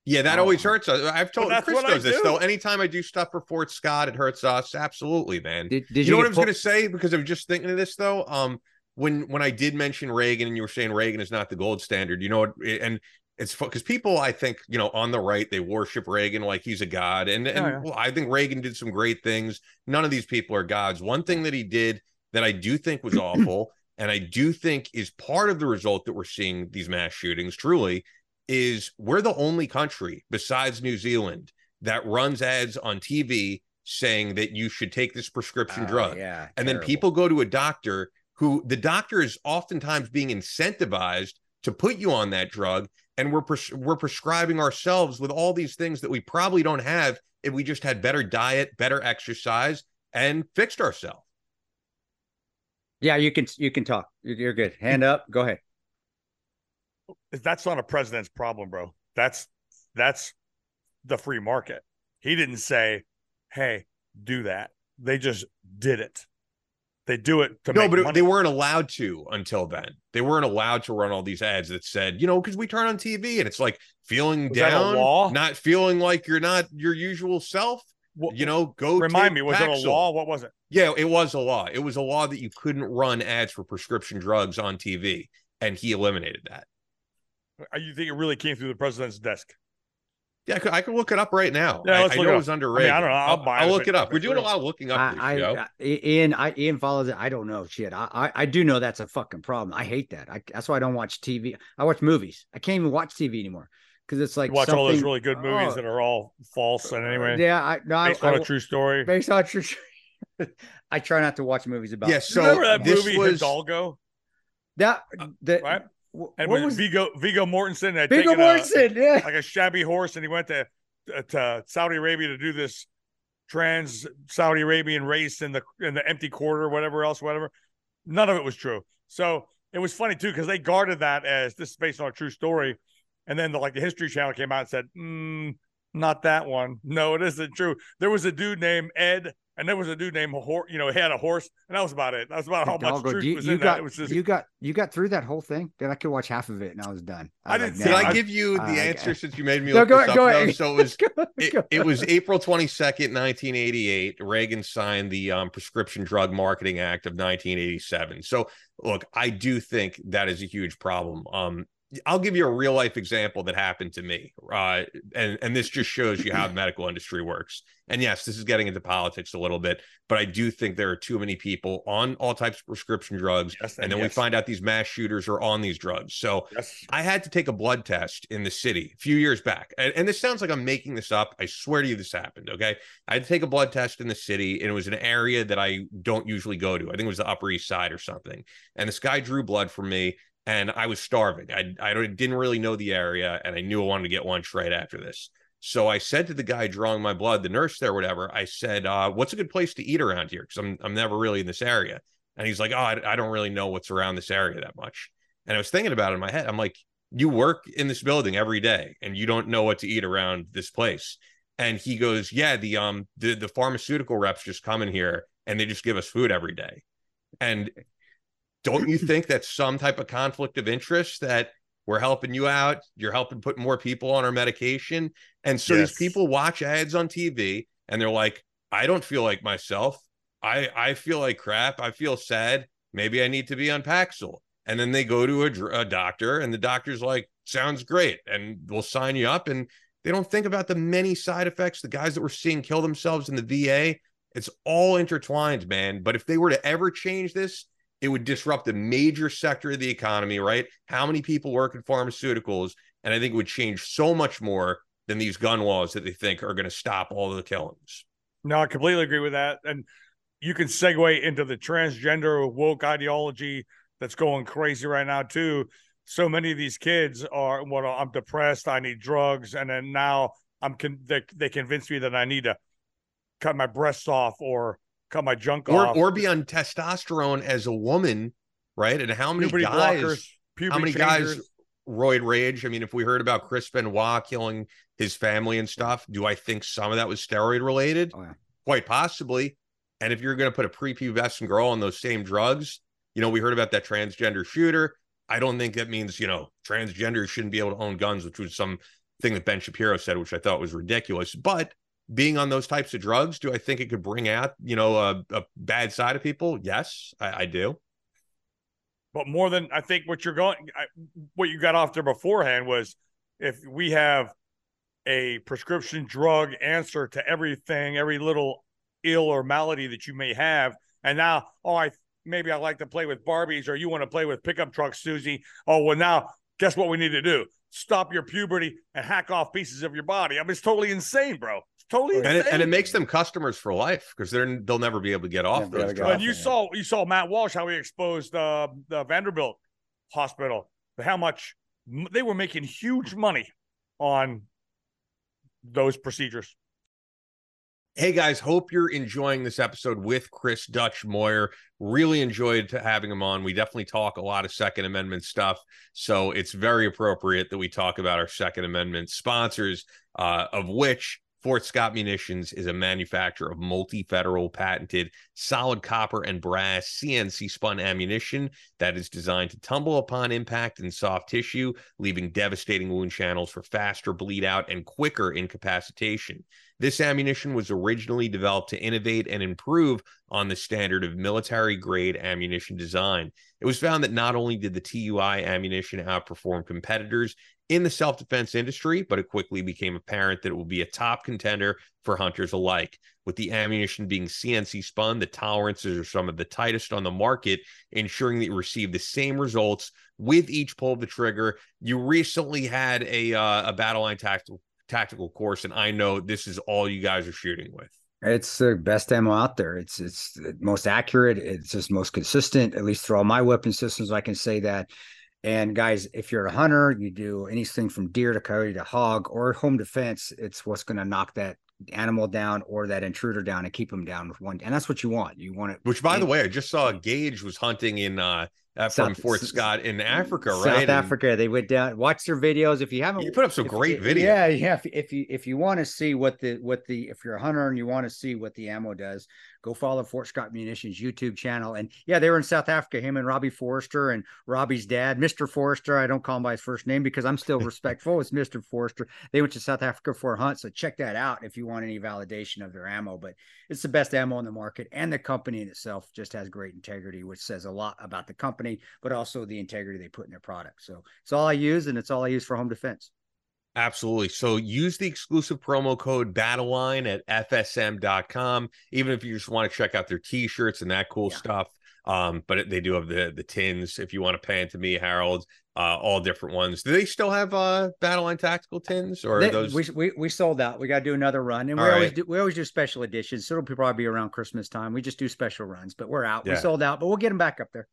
Yeah, that Oh. always hurts us. I've told that's Chris what knows this do. though. Anytime I do stuff for Fort Scott, it hurts us. Absolutely, man. Did, did you, know what I was pull- going to say because I was just thinking of this though. Um, when when I did mention Reagan and you were saying Reagan is not the gold standard, you know what? And it's because people I think you know on the right they worship Reagan like he's a god, and and Oh, yeah. well, I think Reagan did some great things. None of these people are gods. One thing that he did that I do think was awful, and I do think is part of the result that we're seeing these mass shootings. Truly, is we're the only country besides New Zealand that runs ads on TV saying that you should take this prescription Oh, drug Yeah, and then people go to a doctor who the doctor is oftentimes being incentivized to put you on that drug and we're pres- we're prescribing ourselves with all these things that we probably don't have if we just had better diet better exercise and fixed ourselves Yeah, you can you can talk. You're you're good. Hand up. Go ahead. That's not a president's problem, bro. That's that's the free market. He didn't say, "Hey, do that." They just did it. They do it to no but money. they weren't allowed to until then they weren't allowed to run all these ads that said you know because we turn on tv and it's like feeling Was down not feeling like you're not your usual self Wha- you know go Remind me, was it a law? What was it? Yeah, it was a law. It was a law that you couldn't run ads for prescription drugs on TV, and he eliminated that. You think it really came through the president's desk? Yeah, I could, I could look it up right now. Yeah, I, let's I look know it it up. was under I mean, I don't know. I'll I'll, buy I'll if look it- it up. We're doing a lot of looking up. I, this I, show. I Ian, I Ian follows it. I don't know shit. I, I I do know that's a fucking problem. I hate that. I, that's why I don't watch TV. I watch movies. I can't even watch TV anymore because it's like You watch all those really good movies Oh, that are all false and anyway, Yeah, I no, I, based on I, a true story. based on true. I try not to watch movies about. Yeah, so remember that this movie was Hidalgo, that uh, the right? Wh- And what when was Viggo Viggo Mortensen had Viggo taken a, Mortensen? Yeah, like a shabby horse, and he went to uh, to Saudi Arabia to do this trans Saudi Arabian race in the in the empty quarter, whatever else, whatever. None of it was true. So it was funny too because they guarded that as this is based on a true story, and then the, like the History Channel came out and said, mm, "Not that one. No, it isn't true." There was a dude named Ed. And there was a dude named Hor- you know, he had a horse, and that was about it. That was about how much truth you, was you in got that. It was just you got you got through that whole thing. Then I could watch half of it and I was done. I was didn't like, see Did it. nah, I give you the I- answer since you made me No, look go this ahead, up? go though? ahead. So it was Go it, it was April 22nd, 1988. Reagan signed the um, Prescription Drug Marketing Act of 1987. So, look, I do think that is a huge problem. Um, I'll give you a real life example that happened to me, uh, and and this just shows you how the medical industry works. And yes, this is getting into politics a little bit, but I do think there are too many people on all types of prescription drugs, Yes, and and then we find out these mass shooters are on these drugs. So yes. I had to take a blood test in the city a few years back. And, and this sounds like I'm making this up. I swear to you, this happened. Okay. I had to take a blood test in the city, and it was an area that I don't usually go to. I think it was the Upper East Side or something. And this guy drew blood from me, and I was starving. I, I didn't really know the area, and I knew I wanted to get lunch right after this. So I said to the guy drawing my blood, the nurse there, whatever, I said, uh, what's a good place to eat around here? Because I'm, I'm never really in this area. And he's like, oh, I, I don't really know what's around this area that much. And I was thinking about it in my head. I'm like, you work in this building every day and you don't know what to eat around this place. And he goes, Yeah, the um the, the pharmaceutical reps just come in here and they just give us food every day. And don't you think that's some type of conflict of interest that we're helping you out? You're helping put more people on our medication. And so Yes. these people watch ads on TV and they're like, I don't feel like myself. I I feel like crap. I feel sad. Maybe I need to be on Paxil. And then they go to a, a doctor, and the doctor's like, "Sounds great," and we'll sign you up. And they don't think about the many side effects. The guys that we're seeing kill themselves in the VA. It's all intertwined, man. But if they were to ever change this, it would disrupt a major sector of the economy, right? How many people work in pharmaceuticals? And I think it would change so much more than these gun laws that they think are going to stop all the killings. No, I completely agree with that. And you can segue into the transgender woke ideology that's going crazy right now too. So many of these kids are, well, I'm depressed. I need drugs, and then now I'm con- they, they convince me that I need to cut my breasts off or cut my junk Or off. or be on testosterone as a woman, right? And how many puberty guys blockers, how many changers. guys roid rage? I mean, if we heard about Chris Benoit killing his family and stuff, do I think some of that was steroid related? Oh, yeah. quite possibly. And if you're going to put a prepubescent girl on those same drugs, you know, we heard about that transgender shooter. I don't think that means, you know, transgender shouldn't be able to own guns, which was some thing that Ben Shapiro said, which I thought was ridiculous. But being on those types of drugs, do I think it could bring out, you know, a, a bad side of people? Yes, I, I, do. But more than I think what you're going, I, what you got off there beforehand was if we have a prescription drug answer to everything, every little ill or malady that you may have. And now, oh, I maybe I like to play with Barbies or you want to play with pickup trucks, Susie. Oh, well, now guess what we need to do? Stop your puberty and hack off pieces of your body. I mean, it's totally insane, bro. It's totally and it, and it, makes them customers for life because they're they'll never be able to get off those drugs. And you saw you saw Matt Walsh how he exposed uh, the Vanderbilt hospital, how much they were making huge money on those procedures. Hey guys, hope you're enjoying this episode with Chris Dutch Moyer. Really enjoyed having him on. We definitely talk a lot of Second Amendment stuff, so it's very appropriate that we talk about our Second Amendment sponsors, uh, of which Fort Scott Munitions is a manufacturer of multi federal patented solid copper and brass CNC spun ammunition that is designed to tumble upon impact in soft tissue, leaving devastating wound channels for faster bleed out and quicker incapacitation. This ammunition was originally developed to innovate and improve on the standard of military grade ammunition design. It was found that not only did the TUI ammunition outperform competitors in the self defense industry, but it quickly became apparent that it will be a top contender for hunters alike. With the ammunition being CNC spun, the tolerances are some of the tightest on the market, ensuring that you receive the same results with each pull of the trigger. You recently had a uh, a battle line tactical tactical course, and I know this is all you guys are shooting with. It's the best ammo out there. It's it's most accurate. It's just most consistent. At least through all my weapon systems, I can say that. And guys, if you're a hunter, you do anything from deer to coyote to hog or home defense, it's what's going to knock that animal down or that intruder down and keep them down with one. And that's what you want. You want it. Which, by the way, I just saw Gage was hunting in uh, uh, from Fort Scott in Africa, South right? South Africa. They went down. Watch their videos if you haven't. You put up some great if, videos. Yeah, yeah. If, if you if you want to see what the what the if you're a hunter and you want to see what the ammo does, go follow Fort Scott Munitions YouTube channel. And yeah, they were in South Africa. Him and Robbie Forrester and Robbie's dad, Mr. Forrester. I don't call him by his first name because I'm still respectful. It's Mr. Forrester. They went to South Africa for a hunt, so check that out if you want any validation of their ammo. But it's the best ammo in the market, and the company in itself just has great integrity, which says a lot about the company, but also the integrity they put in their product. So it's all I use, and it's all I use for home defense. Absolutely. So use the exclusive promo code BattleLine at FSM.com, even if you just want to check out their t-shirts and that cool yeah. stuff. Um, but they do have the the tins if you want to pay to me, Harold. Uh, all different ones. Do they still have uh Battleline tactical tins or they, those? We, we we sold out. We got to do another run, and we always do we always do special editions. So it'll probably be around Christmas time. We just do special runs, but we're out. Yeah. We sold out, but we'll get them back up there.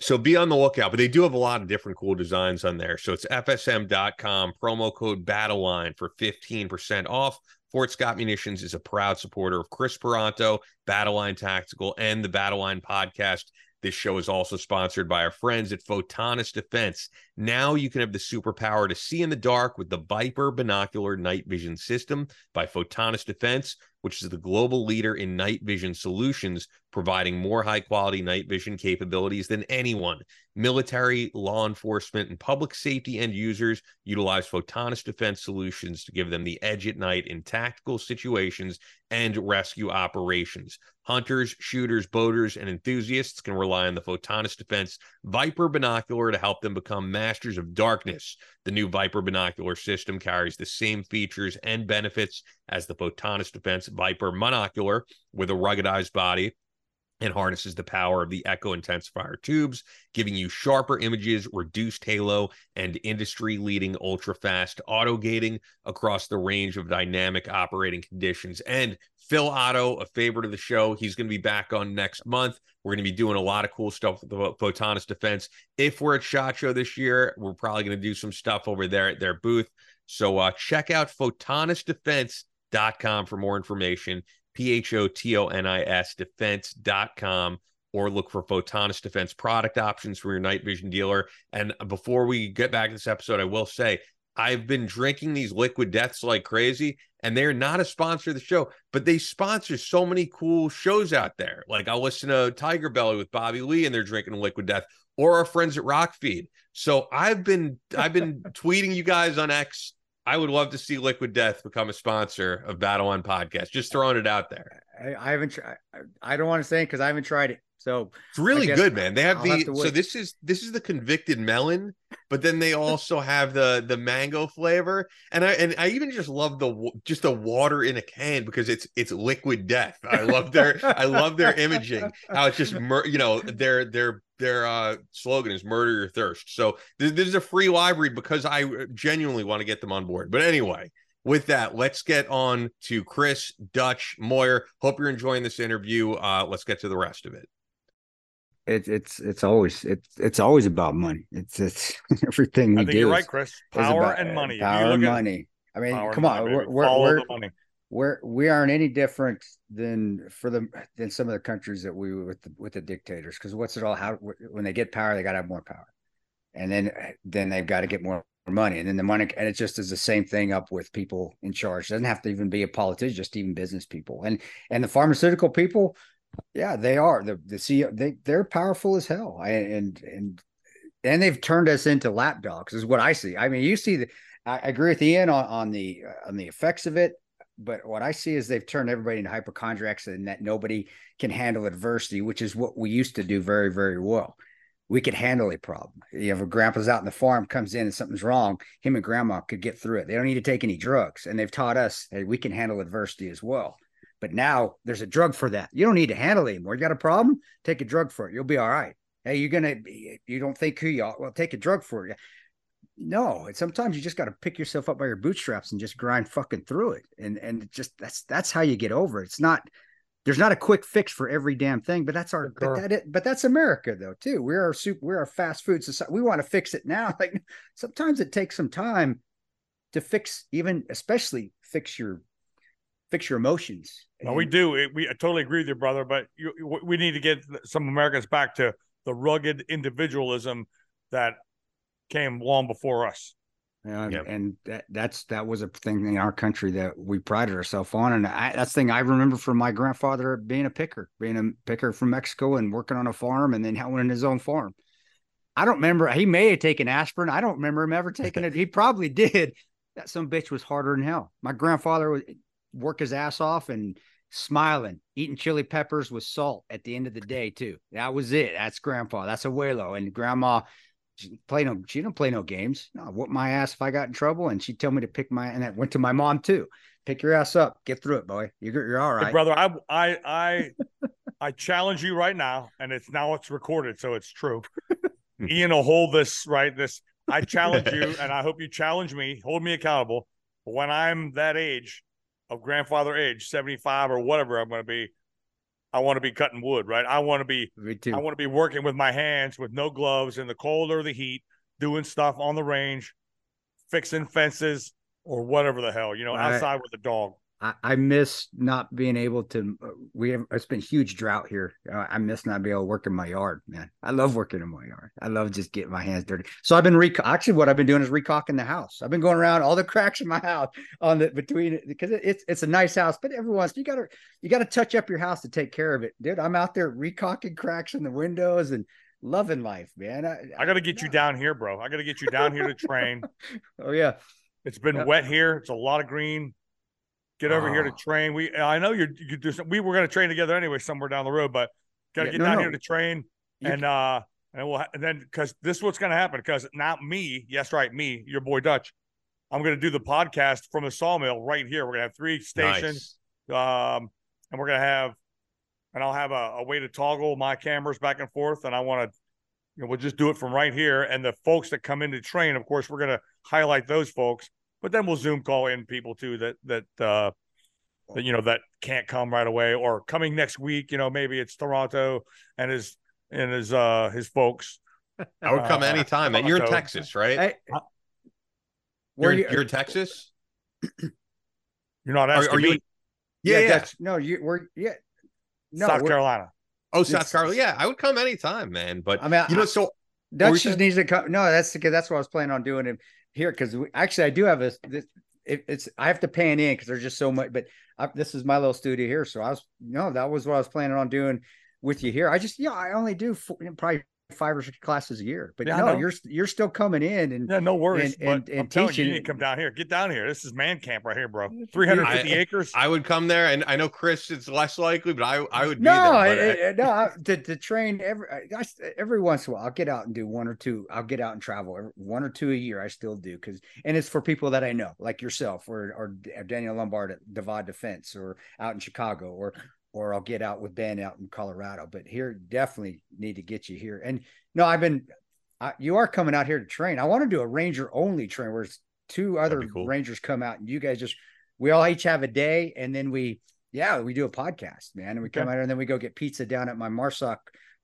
So be on the lookout, but they do have a lot of different cool designs on there. So it's fsm.com, promo code BattleLine for 15% off. Fort Scott Munitions is a proud supporter of Chris Paronto, Battleline Tactical, and the Battleline podcast. This show is also sponsored by our friends at Photonis Defense. Now you can have the superpower to see in the dark with the Viper Binocular Night Vision System by Photonis Defense which is the global leader in night vision solutions, providing more high quality night vision capabilities than anyone. Military, law enforcement, and public safety end users utilize Photonis defense solutions to give them the edge at night in tactical situations and rescue operations. Hunters, shooters, boaters, and enthusiasts can rely on the Photonis Defense Viper binocular to help them become masters of darkness. The new Viper binocular system carries the same features and benefits as the Photonis Defense Viper monocular with a ruggedized body and harnesses the power of the echo intensifier tubes, giving you sharper images, reduced halo, and industry leading ultra fast auto gating across the range of dynamic operating conditions. And Phil Otto, a favorite of the show, he's going to be back on next month. We're going to be doing a lot of cool stuff with the Photonis Defense. If we're at SHOT Show this year, we're probably going to do some stuff over there at their booth. So uh, check out photonisdefense.com for more information. P H O T O N I S defense.com or look for Photonis Defense product options from your night vision dealer. And before we get back to this episode, I will say I've been drinking these liquid deaths like crazy, and they're not a sponsor of the show, but they sponsor so many cool shows out there. Like I'll listen to Tiger Belly with Bobby Lee and they're drinking Liquid Death, or our friends at Rockfeed. So I've been I've been tweeting you guys on X. I would love to see Liquid Death become a sponsor of Battleline Podcast. Just throwing it out there. I, I haven't. Tried, I don't want to say it because I haven't tried it. So it's really good, man. They have I'll the have so this is this is the convicted melon, but then they also have the the mango flavor, and I and I even just love the just the water in a can because it's it's liquid death. I love their I love their imaging. How it's just you know their their their uh slogan is murder your thirst. So this, this is a free library because I genuinely want to get them on board. But anyway. With that, let's get on to Chris Dutch Moyer. Hope you're enjoying this interview. Uh, let's get to the rest of it. it's it's it's always it's it's always about money. It's it's everything. I you think do you're is- right, Chris. Power about- and money. Power and look at money. I mean, come on, money, we're we're, we're the money. We're we aren't any different than for the than some of the countries that we with the with the dictators because what's it all how when they get power they got to have more power. And then then they've got to get more money. And then the money and it just is the same thing up with people in charge. It doesn't have to even be a politician just even business people. And and the pharmaceutical people yeah they are. The the CEO they they're powerful as hell. And and and they've turned us into lapdogs is what I see. I mean you see the I I agree with Ian on, on the uh, on the effects of it but what I see is they've turned everybody into hypochondriacs and that nobody can handle adversity, which is what we used to do very, very well. We could handle a problem. You if a grandpa's out in the farm, comes in and something's wrong, him and grandma could get through it. They don't need to take any drugs. And they've taught us that we can handle adversity as well. But now there's a drug for that. You don't need to handle it anymore. You got a problem? Take a drug for it. You'll be all right. Hey, you're gonna be, you don't think who you are? Well, take a drug for it. No, and sometimes you just got to pick yourself up by your bootstraps and just grind fucking through it. And and just that's that's how you get over it. It's not there's not a quick fix for every damn thing, but that's our but that it, but that's America though too. We're a soup we're a fast food society. We want to fix it now. Like sometimes it takes some time to fix even especially fix your fix your emotions. No, we do. It- We I totally agree with you, brother. But you- we need to get some Americans back to the rugged individualism that came long before us. Yeah, Yep. and that, that's that was a thing in our country that we prided ourselves on, and I, that's the thing I remember from my grandfather being a picker, being a picker from Mexico and working on a farm, and then owning his own farm. I don't remember he may have taken aspirin. I don't remember him ever taking it. He probably did. That some bitch was harder than hell. My grandfather would work his ass off and smiling, eating chili peppers with salt at the end of the day too. That was it. That's grandpa. That's abuelo, and grandma she play no she didn't play no games no whoop my ass if i got in trouble and she'd tell me to pick my and that went to my mom too pick your ass up get through it boy you're, you're all Hey, brother, I I I I challenge you right now, and it's now it's recorded, so it's true. Hmm. Ian will hold this right. This I challenge you, and I hope you challenge me. Hold me accountable. When I'm that age of grandfather age, 75 or whatever I'm going to be, I want to be cutting wood, right? I want to be I want to be working with my hands with no gloves in the cold or the heat, doing stuff on the range, fixing fences or whatever the hell, you know, I- outside with the dog. I, I miss not being able to uh, we have it's been huge drought here Uh, i miss not being able to work in my yard man i love working in my yard i love just getting my hands dirty so i've been rec- actually what i've been doing is recocking the house i've been going around all the cracks in my house on the between because it's it's a nice house but every once you gotta you gotta touch up your house to take care of it dude i'm out there recocking cracks in the windows and loving life man i, I got to get you down here, bro. I got to get you down here to train. oh yeah It's been Yeah. wet here. It's a lot of green. Get over here to Oh. train. We I know you're you do some. We were going to train together anyway somewhere down the road, but got to Yeah, get no, down no. here to train You and uh and we'll and then because this is what's going to happen because not me. Yes, right, me, your boy Dutch. I'm going to do the podcast from the sawmill right here. We're going to have three stations, Nice. um, and we're going to have, and I'll have a, a way to toggle my cameras back and forth, and I want to you know, we'll just do it from right here. And the folks that come in to train, of course, we're going to highlight those folks, but then we'll Zoom call in people too that, that, uh, that, you know, that can't come right away or coming next week, you know, maybe it's Paronto and his, and his, uh, his folks. I would come Uh, anytime, man. You're in Texas, right? Hey, Uh, you're, in- you, you're in Texas? You're not Are, asking are you? me, in- yeah, yeah. that's- no you we're yeah no South Carolina. Oh, South Carolina. Yeah, I would come anytime, man. But I mean, you know, I- so What Dutch just needs to come. No, that's because that's what I was planning on doing it here. Because actually, I do have a this, it, it's I have to pan in because there's just so much. But I, this is my little studio here, so I was no, that was what I was planning on doing with you here. I just yeah, I only do four, probably five or six classes a year. But Yeah, no, know. you're you're still coming in and Yeah, no worries. And- and- and I'm telling you, you need to come down here. Get down here. This is man camp right here, bro. 350 I- acres. I would come there, and I know Chris it's less likely, but I I would be no, there. but I- I- I- no, I, to, to train every I, I- every once in a while, I'll get out and do one or two. I'll get out and travel every- one or two a year. I still do because, and it's for people that I know, like yourself or or Daniel Lombard at Divide Defense, or out in Chicago, or or I'll get out with Ben out in Colorado. But here, definitely need to get you here. And no, I've been. I, you are coming out here to train. I want to do a ranger only train where it's two other cool. rangers come out and you guys just we all each have a day and then we yeah we do a podcast man and we come out and then we go get pizza down at my Marsoc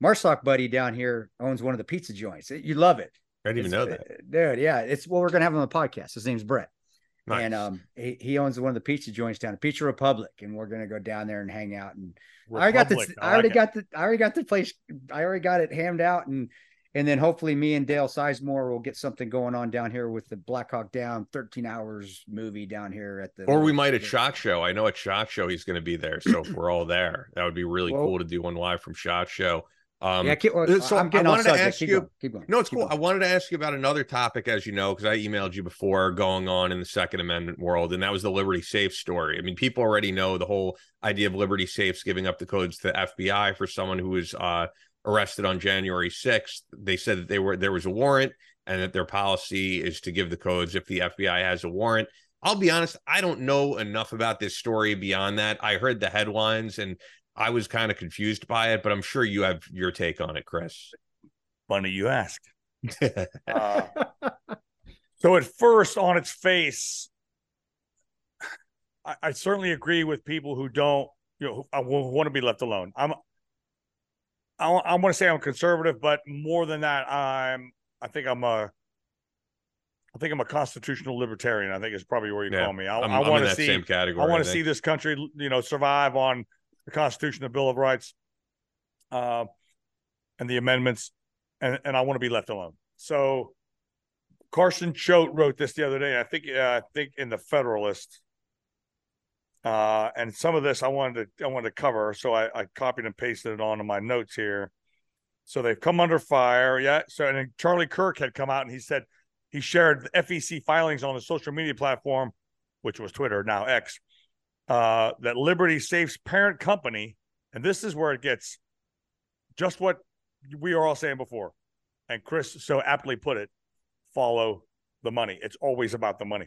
Marsoc buddy down here owns one of the pizza joints you love it I didn't even know uh, that. dude yeah it's well we're gonna have him on the podcast his name's Brett Nice. and um he, he owns one of the pizza joints down at Pizza Republic and we're gonna go down there and hang out and I already got the Republic. I already it. got the I already got the place I already got it hammed out and and then hopefully me and Dale Sizemore will get something going on down here with the Black Hawk Down 13 hours movie down here at the or we might at Shot Show. I know at Shot Show he's going to be there, so if we're all there, that would be really Well- cool to do one live from Shot Show. Um, yeah, keep, uh, so I'm getting I wanted to ask keep you- going, keep going. No, it's keep cool. I wanted to ask you about another topic, as you know, because I emailed you before going on in the Second Amendment world, and that was the Liberty Safe story. I mean, people already know the whole idea of Liberty Safes giving up the codes to the FBI for someone who was uh, arrested on January 6th. They said that they were there was a warrant and that their policy is to give the codes if the FBI has a warrant. I'll be honest, I don't know enough about this story beyond that. I heard the headlines and I was kind of confused by it, but I'm sure you have your take on it, Chris. Funny you ask. Uh, so at first, on its face, I, I certainly agree with people who don't, you know, who, who want to be left alone. I'm, I, I want to say I'm conservative, but more than that, I'm, I think I'm a, I think I'm a constitutional libertarian. I think is probably where you Yeah, call me. I, I want to that see, same category. I want to see this country, you know, survive on the Constitution, the Bill of Rights, uh, and the amendments, and, and I want to be left alone. So Carson Choate wrote this the other day. I think uh, I think in the Federalist, uh, and some of this I wanted to I wanted to cover, so I, I copied and pasted it onto my notes here. So they've come under fire, yeah. So and Charlie Kirk had come out and he said he shared the FEC filings on the social media platform, which was Twitter, now X, uh, that Liberty Safe's parent company, and this is where it gets just what we are all saying before, and Chris so aptly put it: follow the money. It's always about the money.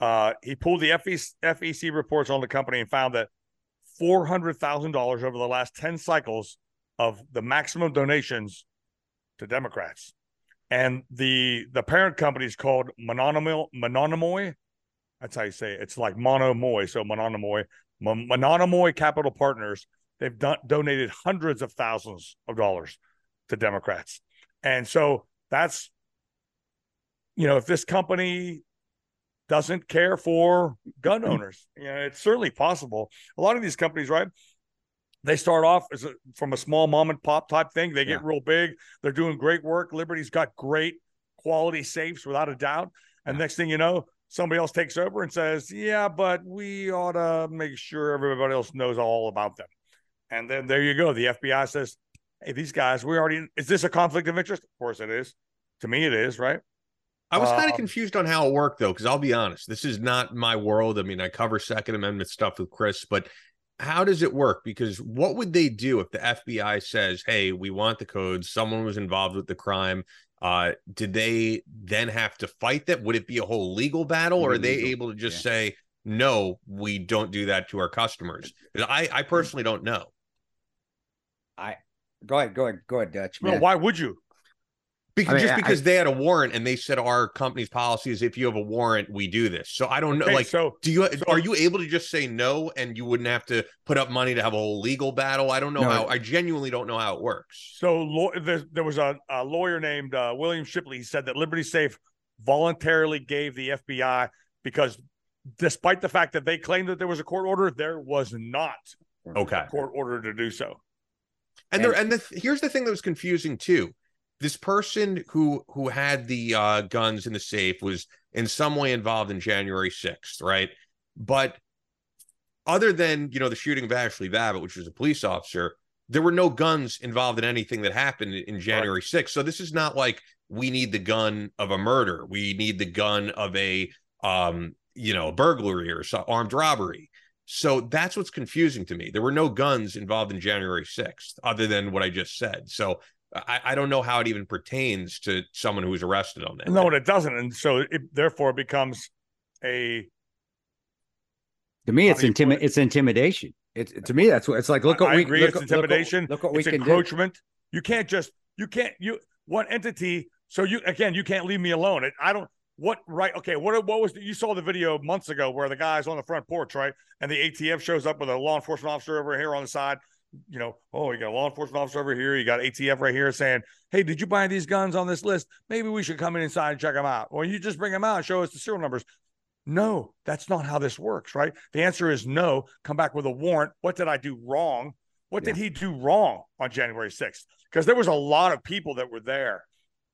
Uh, he pulled the FEC, FEC reports on the company and found that four hundred thousand dollars over the last ten cycles of the maximum donations to Democrats, and the the parent company is called Mononomoy. That's how you say it. It's like Monomoy, so Mononomoy Mon- Mononomoy Capital Partners. They've done, donated hundreds of thousands of dollars to Democrats, and so that's you know if this company doesn't care for gun mm-hmm. owners. You know, it's certainly possible. A lot of these companies, right? They start off as a, from a small mom and pop type thing. They get real big. They're doing great work. Liberty's got great quality safes without a doubt. And next thing you know, somebody else takes over and says, "Yeah, but we ought to make sure everybody else knows all about them." And then there you go. The FBI says, "Hey, these guys, we already is this a conflict of interest?" Of course it is. To me, it is, right? I was kind of Um, confused on how it worked though, because I'll be honest, this is not my world. I mean, I cover Second Amendment stuff with Chris, but how does it work? Because what would they do if the FBI says, "Hey, we want the codes. Someone was involved with the crime." Uh, did they then have to fight that? Would it be a whole legal battle, or are they able to just yeah. say, "No, we don't do that to our customers"? I, I personally don't know. I go ahead, go ahead, go ahead, Dutch. Well, man. why would you? Because I mean, just I- because they had a warrant and they said our company's policy is if you have a warrant, we do this. So I don't know. Okay, Like, so do you so- are you able to just say no and you wouldn't have to put up money to have a whole legal battle? I don't know No. how. I genuinely don't know how it works. So law- there, there was a, a lawyer named uh, William Shipley. He said that Liberty Safe voluntarily gave the FBI because, despite the fact that they claimed that there was a court order, there was not Okay. a court order to do so. And there and the, here's the thing that was confusing too. This person who who had the uh, guns in the safe was in some way involved in January 6th, right? But other than you know the shooting of Ashley Babbitt, which was a police officer, there were no guns involved in anything that happened in January right. 6th. So this is not like we need the gun of a murder. We need the gun of a um, you know, burglary or so, armed robbery. So that's what's confusing to me. There were no guns involved in January 6th, other than what I just said. So I, I don't know how it even pertains to someone who was arrested on that. No, it doesn't. And so it therefore becomes a to me, it's intimi- It's intimidation. It's to me that's what it's like. Look what I we agree. Look, it's intimidation. Look, what it's we encroachment. You can't just you can't you one entity. So you again you can't leave me alone. I don't what right okay what what was the, you saw the video months ago where the guy's on the front porch right and the ATF shows up with a law enforcement officer over here on the side you know oh you got a law enforcement officer over here you got ATF right here saying hey did you buy these guns on this list maybe we should come in inside and check them out Or you just bring them out and show us the serial numbers no that's not how this works right the answer is no come back with a warrant what did I do wrong what yeah. did he do wrong on January 6th because there was a lot of people that were there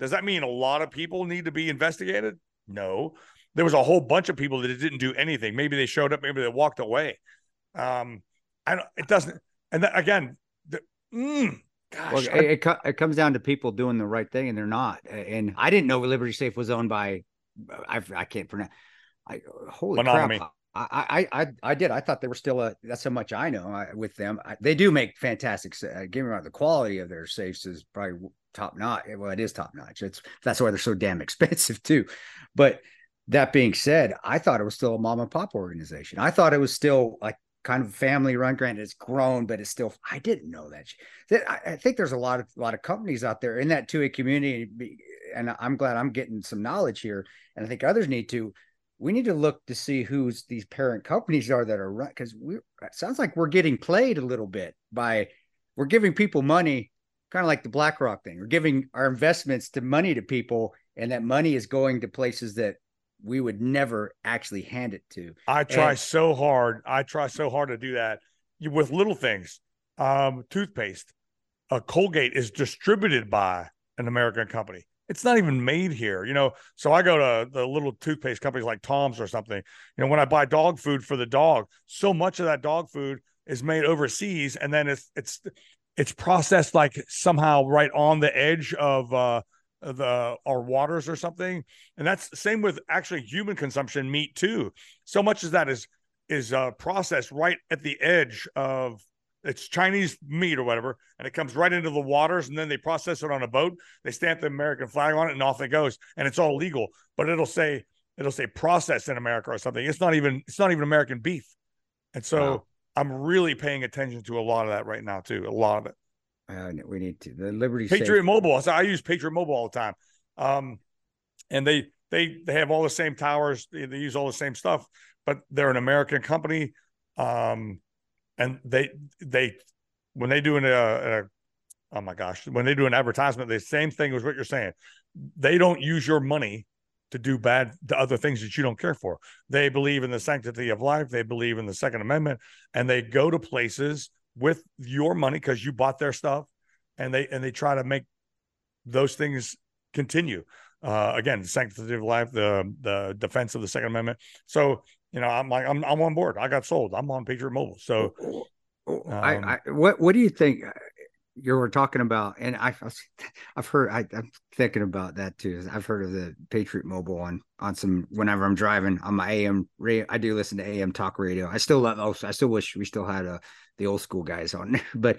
does that mean a lot of people need to be investigated no, there was a whole bunch of people that didn't do anything. Maybe they showed up, maybe they walked away. Um, I don't. It doesn't. And that, again, the, mm, gosh, well, I, it, it comes down to people doing the right thing, and they're not. And I didn't know Liberty Safe was owned by. I I can't pronounce. I holy crap. I, I I I did. I thought they were still a. That's how much I know I, with them. I, they do make fantastic. Uh, give me. The quality of their safes is probably top notch. Well, it is top notch. It's that's why they're so damn expensive too. But that being said, I thought it was still a mom and pop organization. I thought it was still like kind of family run. Granted, it's grown, but it's still. I didn't know that. I, I think there's a lot of a lot of companies out there in that 2A community, and I'm glad I'm getting some knowledge here. And I think others need to. We need to look to see who's these parent companies are that are run because we. It sounds like we're getting played a little bit by. We're giving people money, kind of like the BlackRock thing. We're giving our investments to money to people, and that money is going to places that we would never actually hand it to. I try and, so hard. I try so hard to do that with little things. Um, toothpaste, uh, Colgate is distributed by an American company. It's not even made here, you know. So I go to the little toothpaste companies like Tom's or something. You know, when I buy dog food for the dog, so much of that dog food is made overseas, and then it's it's it's processed like somehow right on the edge of uh, the our waters or something. And that's the same with actually human consumption meat too. So much as that is is uh processed right at the edge of it's chinese meat or whatever and it comes right into the waters and then they process it on a boat they stamp the american flag on it and off it goes and it's all legal. But it'll say it'll say processed in america or something. It's not even it's not even american beef. And so wow. i'm really paying attention to a lot of that right now too a lot of it uh, we need to the Liberty Patriot Mobile. So I use Patriot Mobile all the time, um, and they they they have all the same towers. They, they use all the same stuff, but they're an American company, um, and they they when they do an uh, oh my gosh when they do an advertisement, the same thing as what you're saying. They don't use your money to do bad to other things that you don't care for. They believe in the sanctity of life. They believe in the Second Amendment, and they go to places with your money because you bought their stuff and they and they try to make those things continue. Uh again sanctity of life the the defense of the second amendment. So you know i'm like i'm, I'm on board. I got sold. I'm on patriot mobile. So um, I, I what what do you think you were talking about? And i i've heard I, am thinking about that too. I've heard of the patriot mobile on on some whenever i'm driving on my am radio i do listen to am talk radio. I still love oh i still wish we still had a the old school guys on. But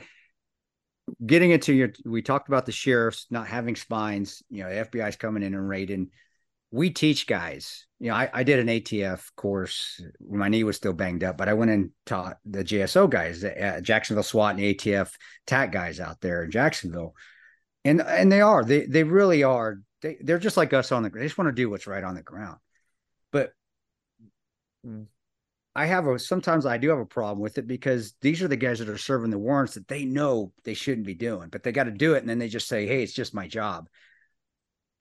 getting into your we talked about the sheriffs not having spines you know the fbi's coming in and raiding. We teach guys you know I, I did an atf course my knee was still banged up but i went and taught the jso guys the uh, jacksonville swat and atf tac guys out there in jacksonville. And and they are they they really are they, they're just like us on the they just want to do what's right on the ground. But I have a sometimes I do have a problem with it because these are the guys that are serving the warrants that they know they shouldn't be doing, but they got to do it, and then they just say, "Hey, it's just my job."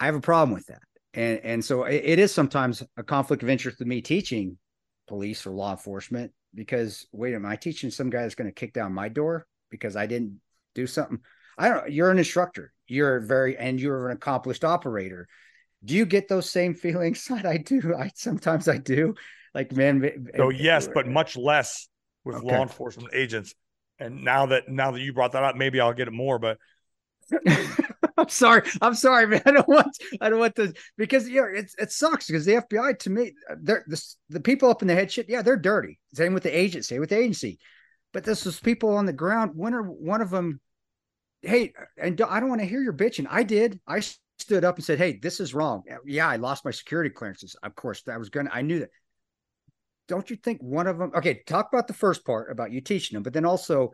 I have a problem with that, and and so it, it is sometimes a conflict of interest with me teaching police or law enforcement because wait, am I teaching some guy that's going to kick down my door because I didn't do something? I don't. You're an instructor. you're very and you're an accomplished operator. Do you get those same feelings? That I do. I sometimes I do. Like man. So yes, but much less with Okay. law enforcement agents. And now that now that you brought that up, maybe I'll get it more. But I'm sorry. I'm sorry, man. I don't want. I don't want to because you know it's it sucks because the FBI to me they're the, the people up in the head shit. Yeah, they're dirty. Same with the agency. With the agency, but this was people on the ground. When are one of them? Hey, and I don't want to hear your bitching. I did. I stood up and said, "Hey, this is wrong." Yeah, I lost my security clearances. Of course, I was gonna. I knew that. Don't you think one of them? Okay, talk about the first part about you teaching them, but then also,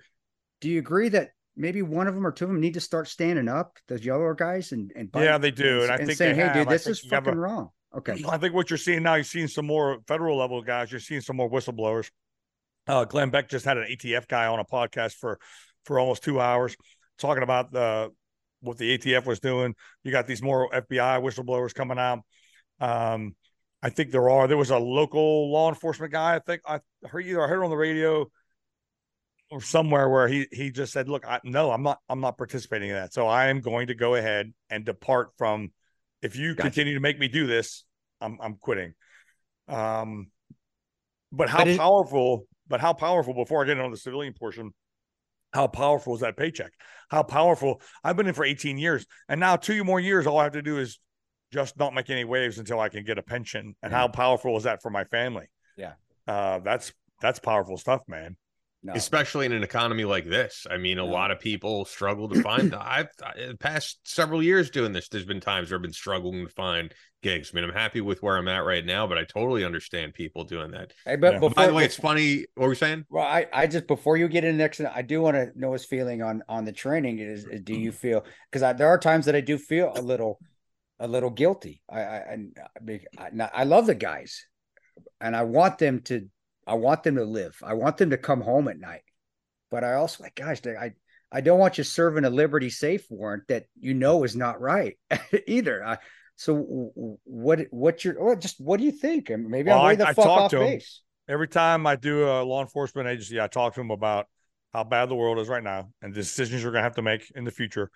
do you agree that maybe one of them or two of them need to start standing up, those yellow guys, and and Yeah, they do, and I think saying, "Hey, have. dude, this is have a- fucking wrong." Okay, I think what you're seeing now, you're seeing some more federal level guys. You're seeing some more whistleblowers. Uh, Glenn Beck just had an ATF guy on a podcast for for almost two hours talking about the what the ATF was doing. You got these more FBI whistleblowers coming out. Um, I think there are. There was a local law enforcement guy. I think I heard either I heard on the radio or somewhere where he he just said, "Look, I, no, I'm not. I'm not participating in that. So I am going to go ahead and depart from. If you Gotcha. continue to make me do this, I'm I'm quitting." Um, but how But it- powerful? But how powerful? Before I get into the civilian portion, how powerful is that paycheck? How powerful? I've been in for 18 years, and now two more years, all I have to do is just don't make any waves until I can get a pension. And Yeah. how powerful is that for my family? Yeah. uh, that's that's powerful stuff, man. no, especially in an economy like this. I mean, a No. lot of people struggle to find. I've I- the past several years doing this. There's been times where I've been struggling to find gigs. I mean, I'm happy with where I'm at right now, but I totally understand people doing that. hey, but Yeah. before, By the way, it's funny. What were you saying? Well, I, I just before you get in next, I do want to know his feeling on on the training. Is, is do you feel because there are times that I do feel a little a little guilty. I I I, I, love the guys, and I want them to I want them to live. I want them to come home at night. But I also like guys. I I don't want you serving a Liberty Safe warrant that you know is not right either. I, so what what you're well, just what do you think? And Maybe Well, I'm way the I fuck off to him. base. Every time I do a law enforcement agency, I talk to them about how bad the world is right now and the decisions you're going to have to make in the future.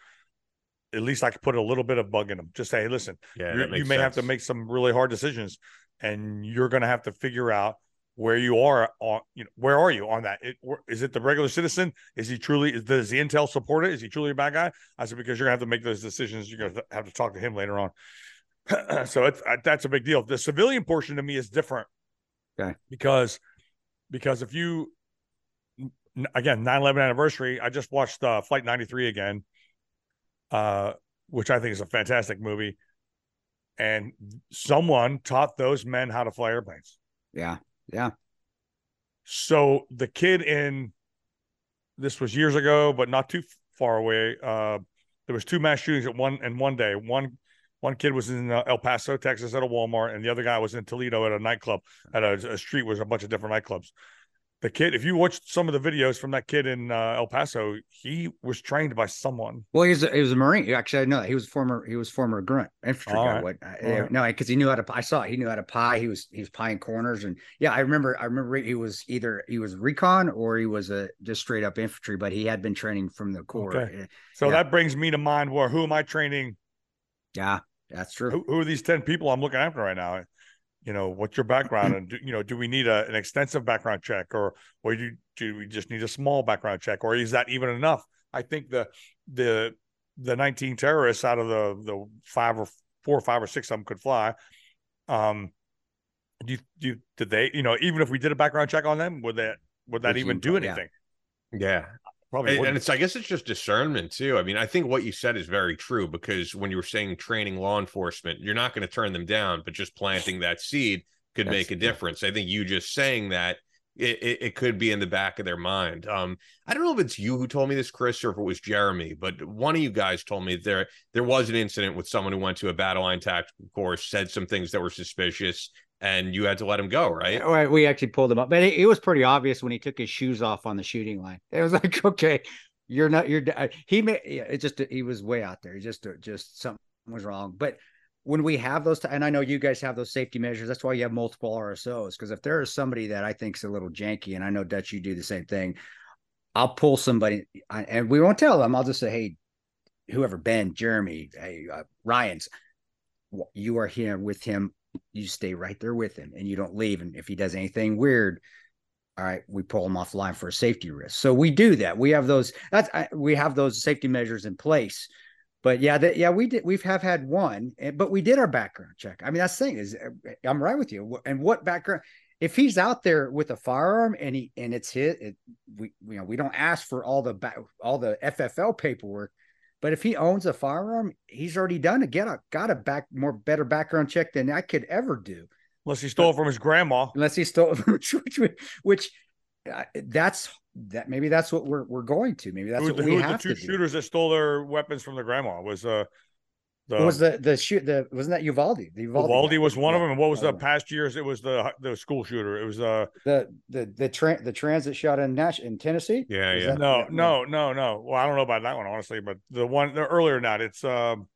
At least I could put a little bit of bug in them. Just say, hey, listen, Yeah, you're- that makes you may have to make some really hard decisions, and you're going to have to figure out where you are on. You know, where are you on that? It, it the regular citizen? Is he truly? Is, does the intel support it? Is he truly a bad guy? I said because you're going to have to make those decisions. You're going to have to talk to him later on. so it's that's a big deal. The civilian portion to me is different. Okay. Because because if you again 9/11 anniversary, I just watched uh, Flight 93 again, uh, which I think is a fantastic movie. And someone taught those men how to fly airplanes. Yeah, yeah. So the kid in this was years ago, but not too far away. Uh, there was two mass shootings at one in one day. One one kid was in uh, El Paso, Texas, at a Walmart, and the other guy was in Toledo at a nightclub. At a, a street was a bunch of different nightclubs. The kid, if you watched some of the videos from that kid in uh, El Paso, he was trained by someone. Well, he was a, he was a Marine. Actually, I know that he was former he was former grunt infantry All guy. right. What? I, All right. No, because he knew how to. I saw it. He knew how to pie. He was he was pieing corners, and yeah, I remember. I remember he was either he was recon or he was a just straight up infantry, but he had been training from the corps. Okay. So Yeah. that brings me to mind where who am I training? Yeah, that's true. Who, who are these 10 people I'm looking after right now? You know, what's your background? And, do, you know, do we need a, an extensive background check or, or do, do we just need a small background check or is that even enough? I think the, the, the 19 terrorists out of the, the five or four or five or six of them could fly. Um, do you, do you, did they, you know, even if we did a background check on them, would that, would that even you- do yeah. anything? Yeah, Probably and, and it's I guess it's just discernment too. I mean, I think what you said is very true because when you were saying training law enforcement, you're not going to turn them down, but just planting that seed could That's- make a difference. I think you just saying that it, it, it could be in the back of their mind. Um, I don't know if it's you who told me this, Chris, or if it was Jeremy, but one of you guys told me there there was an incident with someone who went to a Battleline tactical course, said some things that were suspicious, and you had to let him go, right? Yeah, well, we actually pulled him up, but it, it was pretty obvious when he took his shoes off on the shooting line. It was like, okay, you're not, you're. He made it just he was way out there. He just uh, just something was wrong. But when we have those, and I know you guys have those safety measures. That's why you have multiple RSOs. Because if there is somebody that I think is a little janky, and I know Dutch, you do the same thing. I'll pull somebody, and we won't tell them. I'll just say, hey, whoever Ben, Jeremy, hey, uh, Ryan's, you are here with him. You stay right there with him, and you don't leave. And if he does anything weird, all right, we pull him off line for a safety risk. So we do that. We have those. That's I- we have those safety measures in place. But yeah, that yeah, we did. We've have had one, but we did our background check. I mean, that's the thing is, uh, I'm right with you. And what background? If he's out there with a firearm and he and it's hit, it, we you know we don't ask for all the all the FFL paperwork. But if he owns a firearm, he's already done it. Get a got a back more better background check than I could ever do Unless he stole it from his grandma. unless he stole which which, which uh, that's that maybe that's what we're we're going to maybe that's Who, what who we the have two to do. shooters that stole their weapons from their grandma? Was uh the was the the shoot the wasn't that Uvalde? The Uvalde, Uvalde was one of them. And what was the past years? It was the the school shooter. It was uh the the the tra- the transit shot in Nash in Tennessee? Yeah, Was yeah. that- no yeah, no no no. Well, I don't know about that one honestly, but the one the earlier than that, it's um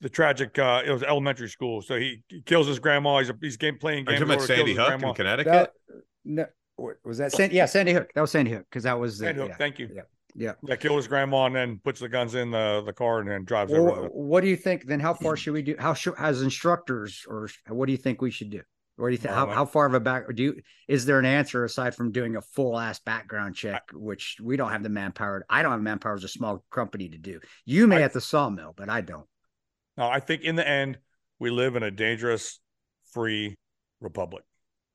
the tragic. uh It was elementary school. So he, he kills his grandma. He's a, he's game playing Are you talking about Sandy Hook grandma. in Connecticut? That, no, was that Sandy? Yeah, Sandy Hook. That was Sandy Hook because that was the, Sandy Hook, yeah. Thank you. Yeah. Yeah. Yeah, killed his grandma and then puts the guns in the the car and then drives Well, over. what, what do you think? Then how far should we do? How should as instructors, or what do you think we should do? Or do you think how, my- how far of a back? Or do you is there an answer aside from doing a full ass background check, which we don't have the manpower? I don't have manpower as a small company to do. You may I- at the sawmill, but I don't. No, I think in the end, we live in a dangerous, free republic.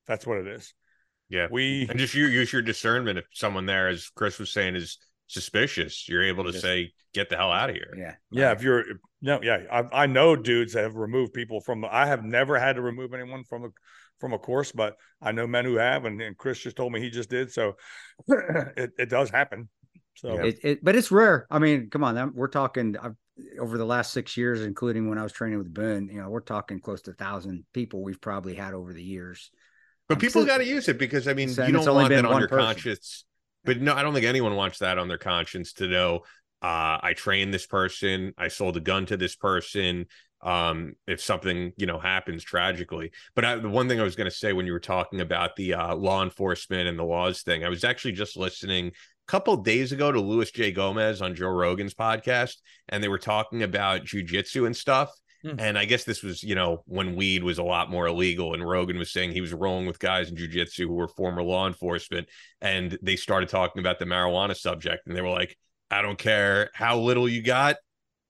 That's what it is. Yeah. We And just you use your discernment. If someone there, as Chris was saying, is suspicious, you're able to Just- say, "Get the hell out of here." Yeah. Yeah, if you're no, yeah, I, I know dudes that have removed people from. I have never had to remove anyone from a from a course, but I know men who have, and, and Chris just told me he just did. So it, it does happen. So Yeah. It, it, but it's rare. I mean, come on, we're talking I've, over the last six years, including when I was training with Boone. You know, we're talking close to a thousand people we've probably had over the years. But I'm people got to use it because I mean, you don't only want been that on one your person. conscience. But no, I don't think anyone wants that on their conscience to know. Uh, I trained this person. I sold a gun to this person. Um, if something you know happens tragically, but I, the one thing I was going to say when you were talking about the uh, law enforcement and the laws thing, I was actually just listening a couple days ago to Luis J Gomez on Joe Rogan's podcast, and they were talking about jujitsu and stuff. Hmm. And I guess this was, you know, when weed was a lot more illegal, and Rogan was saying he was rolling with guys in jujitsu who were former law enforcement, and they started talking about the marijuana subject, and they were like, "I don't care how little you got,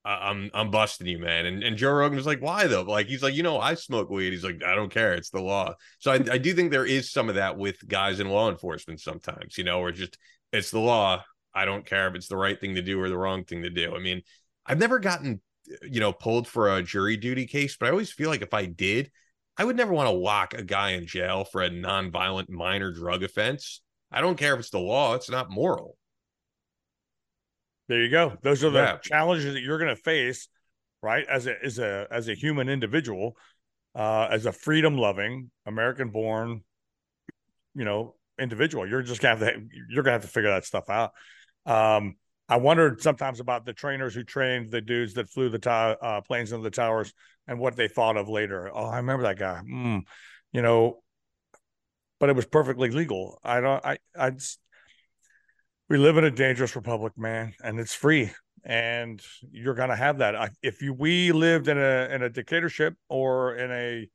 I'm I'm busting you, man." And and Joe Rogan was like, "Why though?" Like he's like, "You know, I smoke weed." He's like, "I don't care, it's the law." So I, I do think there is some of that with guys in law enforcement sometimes, you know, or just it's the law. I don't care if it's the right thing to do or the wrong thing to do. I mean, I've never gotten you know, pulled for a jury duty case, but I always feel like if I did, I would never want to lock a guy in jail for a non-violent minor drug offense. I don't care if it's the law, it's not moral. there you go. Those are the Yeah. challenges that you're going to face, right? As a as a as a human individual, uh, as a freedom loving American born, you know, individual. You're just gonna have to you're gonna have to figure that stuff out. Um, I wondered sometimes about the trainers who trained the dudes that flew the uh, planes into the towers and what they thought of later. Oh, I remember that guy. Mm, you know, but it was perfectly legal. I don't. I. I. Just, we live in a dangerous republic, man, and it's free, and you're gonna have that. I, if you we lived in a in a dictatorship or in a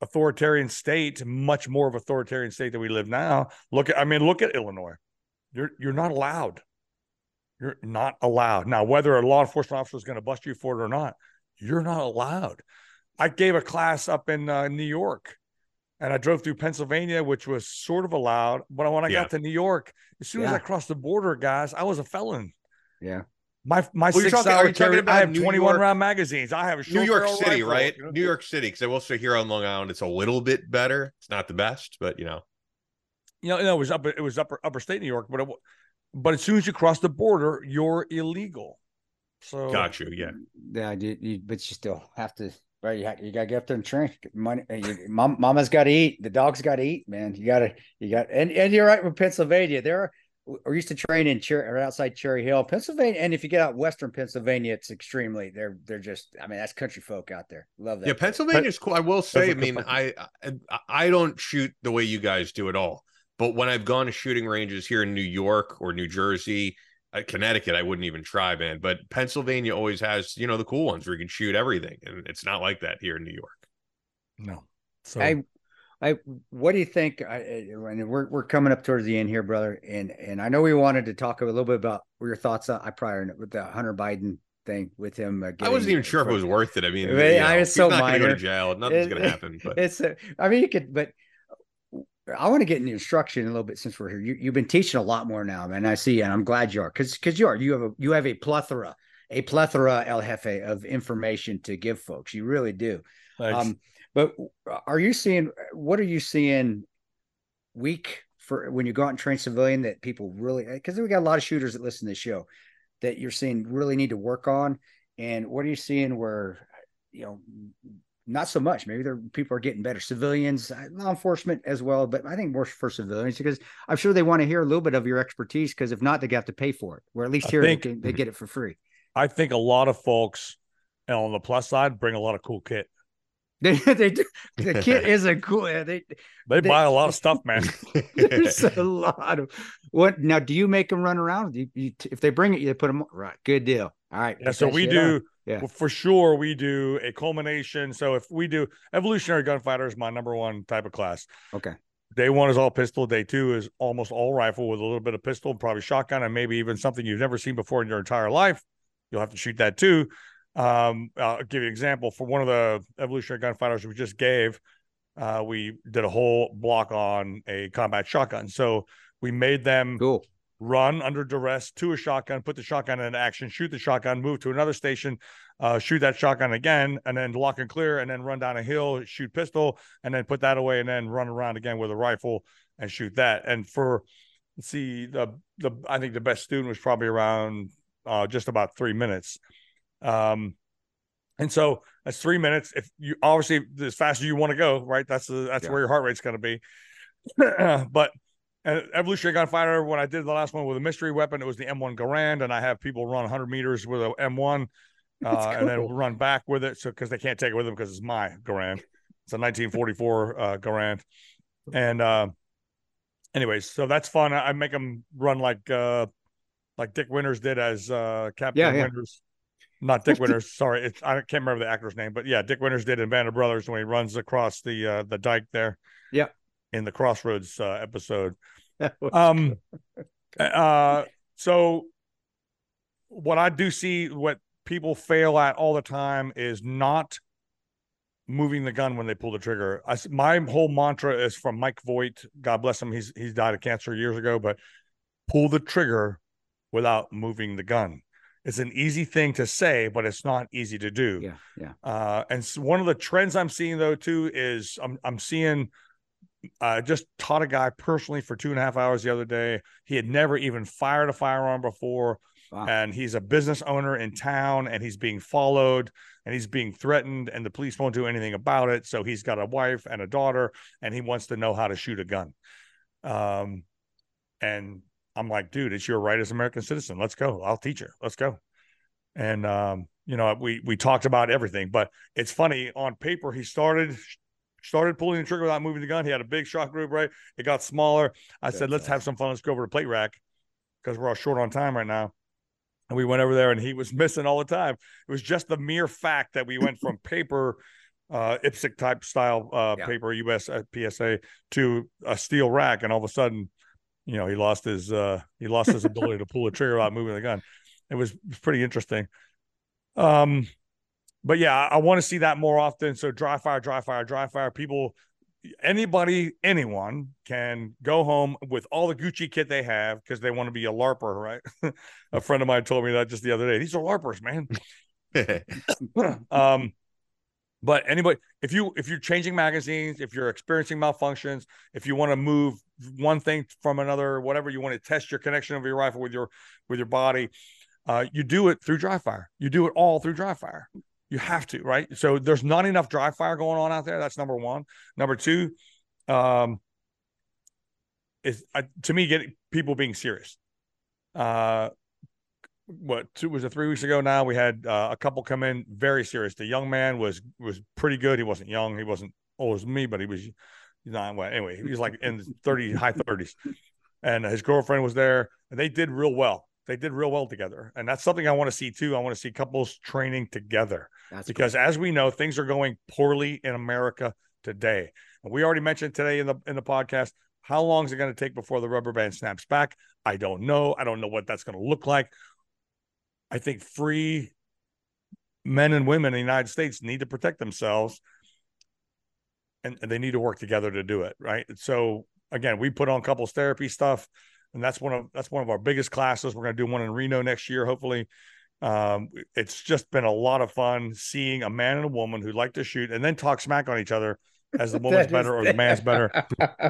authoritarian state, much more of authoritarian state than we live now. Look at, I mean, look at Illinois. You're you're not allowed. You're not allowed. Now, whether a law enforcement officer is going to bust you for it or not, you're not allowed. I gave a class up in uh, New York, and I drove through Pennsylvania, which was sort of allowed. But when I Yeah. got to New York, as soon as I crossed the border, guys, I was a felon. Yeah. My my Well, six talking- hour carry, I have New 21 York- round magazines. I have a New York City, rifle, right? you know? New York City, because I will say here on Long Island, it's a little bit better. It's not the best, but you know, you know, no, it was up. It was upper upper state New York, but it, but as soon as you cross the border, you're illegal. So got you. Yeah. Yeah, you, you, but you still have to, right? You, ha- you gotta get up there and train. Money. uh, You, mom, mama's got to eat. The dog's got to eat, man. You gotta, you got, and and you're right with Pennsylvania. There are. We used to train in Cher or outside Cherry Hill, Pennsylvania, and if you get out western Pennsylvania, it's extremely. They're they're just. I mean, that's country folk out there. Love that. Yeah, place. Pennsylvania's cool. I will say, I mean, I, I I don't shoot the way you guys do at all. But when I've gone to shooting ranges here in New York or New Jersey, uh, Connecticut, I wouldn't even try, man. But Pennsylvania always has, you know, the cool ones where you can shoot everything, and it's not like that here in New York. No. So I, I, what do you think? I, and we're we're coming up towards the end here, brother. And and I know we wanted to talk a little bit about your thoughts on I prior with the Hunter Biden thing with him. Uh, I wasn't even sure if it was worth it. I mean, But, you yeah, know, it's he's so not going to go minor. to jail. Nothing's It- going to happen. But It's a, I mean, you could, but I want to get into instruction a little bit since we're here. You, you've been teaching a lot more now, man. I see, and I'm glad you are, because because you are. You have a you have a plethora, a plethora, El Jefe, of information to give folks. You really do. thanks. Um, but are you seeing what are you seeing week for when you go out and train civilian that people really because we got a lot of shooters that listen to the show that you're seeing really need to work on and what are you seeing where you know not so much maybe there people are getting better civilians uh, law enforcement as well but i think more for civilians because i'm sure they want to hear a little bit of your expertise because if not they have to pay for it or at least here think- they, can, they get it for free I think a lot of folks and on the plus side bring a lot of cool kit. they, they do. the kit is a cool they They, They- buy a lot of stuff, man. There's a lot of what now? Do you make them run around? You, you, if they bring it, you put them right. Good deal. All right. Yeah, so we do on. Yeah. well, for sure. We do a culmination. So if we do evolutionary gunfighter is my number one type of class. Okay. Day one is all pistol. Day two is almost all rifle with a little bit of pistol, probably shotgun, and maybe even something you've never seen before in your entire life. You'll have to shoot that too. Um, I'll give you an example for one of the evolutionary gunfighters we just gave. Uh, we did a whole block on a combat shotgun. So we made them Cool. Run under duress to a shotgun, put the shotgun in action, shoot the shotgun, move to another station, uh, shoot that shotgun again, and then lock and clear, and then run down a hill, shoot pistol, and then put that away, and then run around again with a rifle and shoot that. And for let's see, the the I think the best student was probably around uh, just about three minutes. Um, and so that's three minutes. If you obviously as fast as you want to go, right? That's the, that's Yeah. where your heart rate's going to be. but uh, evolutionary gunfighter, when I did the last one with a mystery weapon, it was the M1 Garand, and I have people run 100 meters with a M1, That's uh, and then run back with it. So because they can't take it with them because it's my Garand, it's a 1944 uh, Garand, and uh, anyways, so that's fun. I, I make them run like uh, like Dick Winters did as uh, Captain Yeah, yeah. Winters. Not Dick Winters. Sorry, it's I can't remember the actor's name, but yeah, Dick Winters did in Band of Brothers when he runs across the uh, the dike there. Yeah. In the Crossroads uh, episode. Um, uh, so what I do see, what people fail at all the time is not moving the gun when they pull the trigger. I my whole mantra is from Mike Voigt. God bless him. He's he's died of cancer years ago, but pull the trigger without moving the gun. It's an easy thing to say, but it's not easy to do. yeah, yeah. Uh, and one of the trends I'm seeing though too is I'm I'm seeing. I just taught a guy personally for two and a half hours the other day. He had never even fired a firearm before, Wow. and he's a business owner in town, and he's being followed, and he's being threatened, and the police won't do anything about it. So he's got a wife and a daughter, and he wants to know how to shoot a gun. Um, and I'm like, dude, it's your right as American citizen. Let's go. I'll teach you. Let's go. And um, you know, we we talked about everything, but it's funny on paper. He started started pulling the trigger without moving the gun. He had a big shot group, right? It got smaller. I said, let's have some fun. Let's go over to plate rack because we're all short on time right now. And we went over there, and he was missing all the time. It was just the mere fact that we went from paper. Uh, IPSC type style uh, Yeah. paper US uh, PSA to a steel rack, and all of a sudden, you know, he lost his uh, he lost his ability to pull the trigger without moving the gun. It was, it was pretty interesting. Um, but yeah, I, I want to see that more often. So dry fire, dry fire, dry fire. People, anybody, anyone can go home with all the Gucci kit they have because they want to be a LARPer, right? a friend of mine told me that just the other day. These are LARPers, man. um, but anybody, if you if you're changing magazines, if you're experiencing malfunctions, if you want to move one thing from another, whatever you want to test your connection of your rifle with your with your body, uh, you do it through dry fire. You do it all through dry fire. You have to, right? So there's not enough dry fire going on out there. That's number one. Number two, um, is uh, to me getting people being serious. Uh, what two was it three weeks ago now we had uh, a couple come in very serious the young man was was pretty good he wasn't young he wasn't old as me but he was he's not well anyway he was like in 30 high 30s and his girlfriend was there and they did real well they did real well together, and that's something I want to see too. I want to see couples training together That's because, as we know, things are going poorly in America today. And we already mentioned today in the in the podcast how long is it going to take before the rubber band snaps back? I don't know. I don't know what that's going to look like. I think free men and women in the United States need to protect themselves and, and they need to work together to do it. Right. So again, we put on couples therapy stuff and that's one of that's one of our biggest classes. We're going to do one in Reno next year, hopefully. Um, it's just been a lot of fun seeing a man and a woman who like to shoot and then talk smack on each other as the woman's better or the man's better.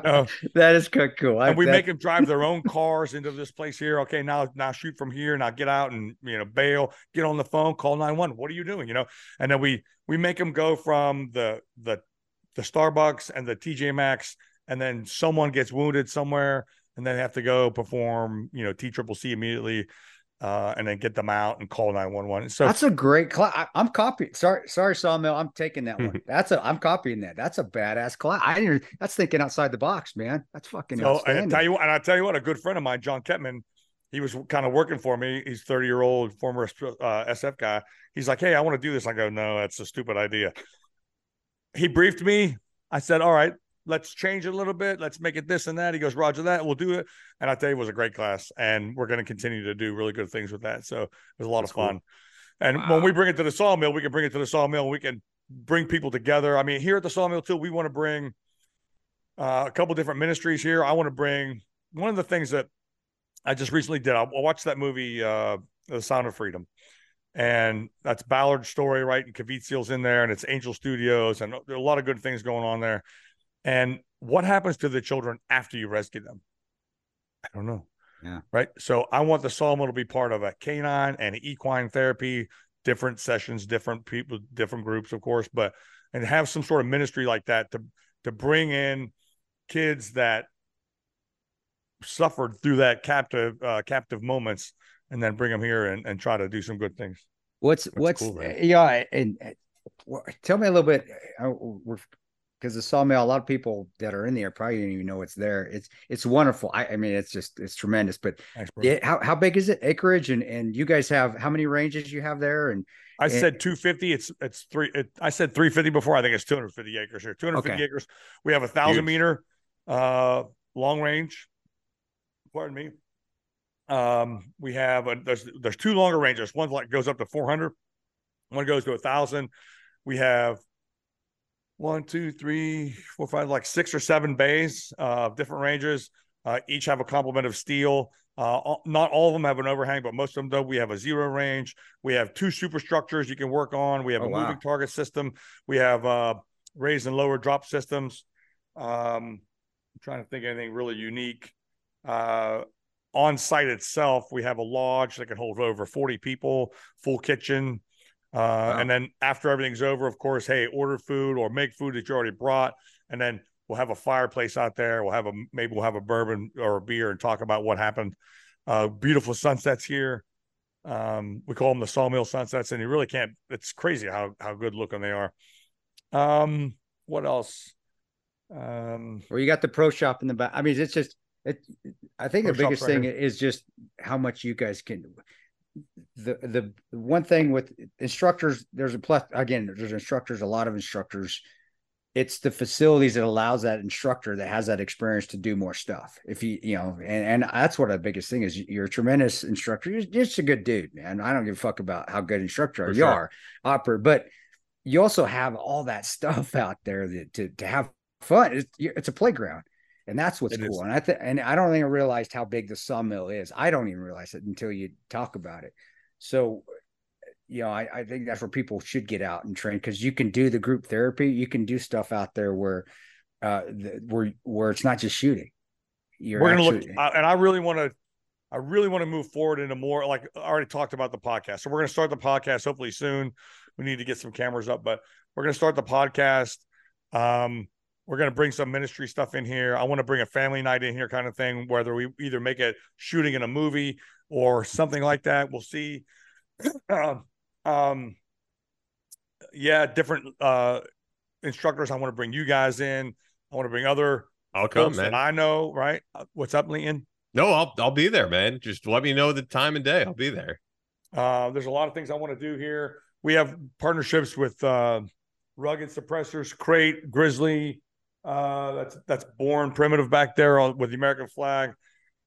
know, that is co- cool. I- and we that- make them drive their own cars into this place here. Okay, now now shoot from here. Now get out and you know bail. Get on the phone. Call nine one. What are you doing? You know, and then we we make them go from the the the Starbucks and the TJ Maxx, and then someone gets wounded somewhere, and then have to go perform. You know, T Triple C immediately. Uh, and then get them out and call 911. So That's a great class. I, I'm copying. Sorry, sorry, Sawmill. I'm taking that one. That's a. I'm copying that. That's a badass class. I didn't. That's thinking outside the box, man. That's fucking So I outstanding. tell you what, and I tell you what, a good friend of mine, John Ketman, he was kind of working for me. He's 30 year old former uh, SF guy. He's like, Hey, I want to do this. I go, No, that's a stupid idea. He briefed me. I said, All right, let's change it a little bit. Let's make it this and that. He goes, Roger that. We'll do it. And I tell you, it was a great class. And we're going to continue to do really good things with that. So it was a lot That's of cool. fun. And when we bring it to the sawmill, we can bring it to the sawmill. We can bring people together. I mean, here at the sawmill too, we want to bring uh, a couple different ministries here. I want to bring one of the things that I just recently did. I watched that movie, uh, The Sound of Freedom, and that's Ballard's story, right? And Caviezel's in there, and it's Angel Studios, and there are a lot of good things going on there. And what happens to the children after you rescue them? I don't know. Yeah. Right. So I want the sawmill to be part of a canine and equine therapy, different sessions, different people, different groups, of course, but and have some sort of ministry like that to to bring in kids that suffered through that captive uh, captive moments and then bring them here and, and try to do some good things. What's That's what's cool, yeah, and wha- tell me a little bit. uh, We're because the sawmill, a lot of people that are in there probably don't even know it's there. It's it's wonderful. I, I mean, it's just it's tremendous. But bro. how how big is it? Acreage and and you guys have how many ranges you have there? And I and- said 250. It's it's three. It, I said 350 before. I think it's 250 acres here. 250 Okay. acres. We have a thousand meter uh, long range. Pardon me. Um, we have a, there's there's two longer ranges. One like goes up to 400. One goes to a thousand. We have one, two, three, four, five, like six or seven bays uh, of different ranges. Uh, each have a complement of steel. Uh, all- not all of them have an overhang, but most of them do. We have a zero range. We have two superstructures you can work on. We have Oh, a wow. moving target system. We have uh, raised and lower drop systems. Um, I'm trying to think of anything really unique. Uh, on site itself, we have a lodge that can hold over 40 people, full kitchen. Uh, And then after everything's over, of course, hey, order food or make food that you already brought. And then we'll have a fireplace out there. We'll have a maybe we'll have a bourbon or a beer and talk about what happened. Uh, beautiful sunsets here. Um, we call them the sawmill sunsets, and you really can't. It's crazy how how good looking they are. Um, what else? Um, or you got the pro shop in the back. I mean, it's just it. I think the Pro shop's biggest thing is just how much you guys can. The the one thing with instructors, there's a plus again. There's instructors, a lot of instructors. It's the facilities that allows that instructor that has that experience to do more stuff. If you you know, and and that's what the biggest thing is. You're a tremendous instructor. You're just a good dude, man. I don't give a fuck about how good instructor For you sure. are, opera, but you also have all that stuff out there that to to have fun. It's, it's a playground, and that's what's It is. cool. And I think, and I don't even realized how big the sawmill is. I don't even realize it until you talk about it. So, you know, I, I think that's where people should get out and train because you can do the group therapy. You can do stuff out there where, uh, the, where where it's not just shooting. You're we're gonna actually- look, I- and I really want to, I really want to move forward into more. Like I already talked about the podcast, so we're gonna start the podcast hopefully soon. We need to get some cameras up, but we're gonna start the podcast. Um, we're gonna bring some ministry stuff in here. I want to bring a family night in here, kind of thing. Whether we either make it shooting in a movie or something like that, we'll see. um, um, yeah, different uh instructors. I want to bring you guys in. I want to bring other I'll come, man. that I know, right? Uh, What's up, Leon? No, I'll I'll be there, man. Just let me know the time and day. I'll be there. Uh, there's a lot of things I want to do here. We have partnerships with uh, Rugged Suppressors, Crate, Grizzly. Uh, that's that's born primitive back there on, with the American flag.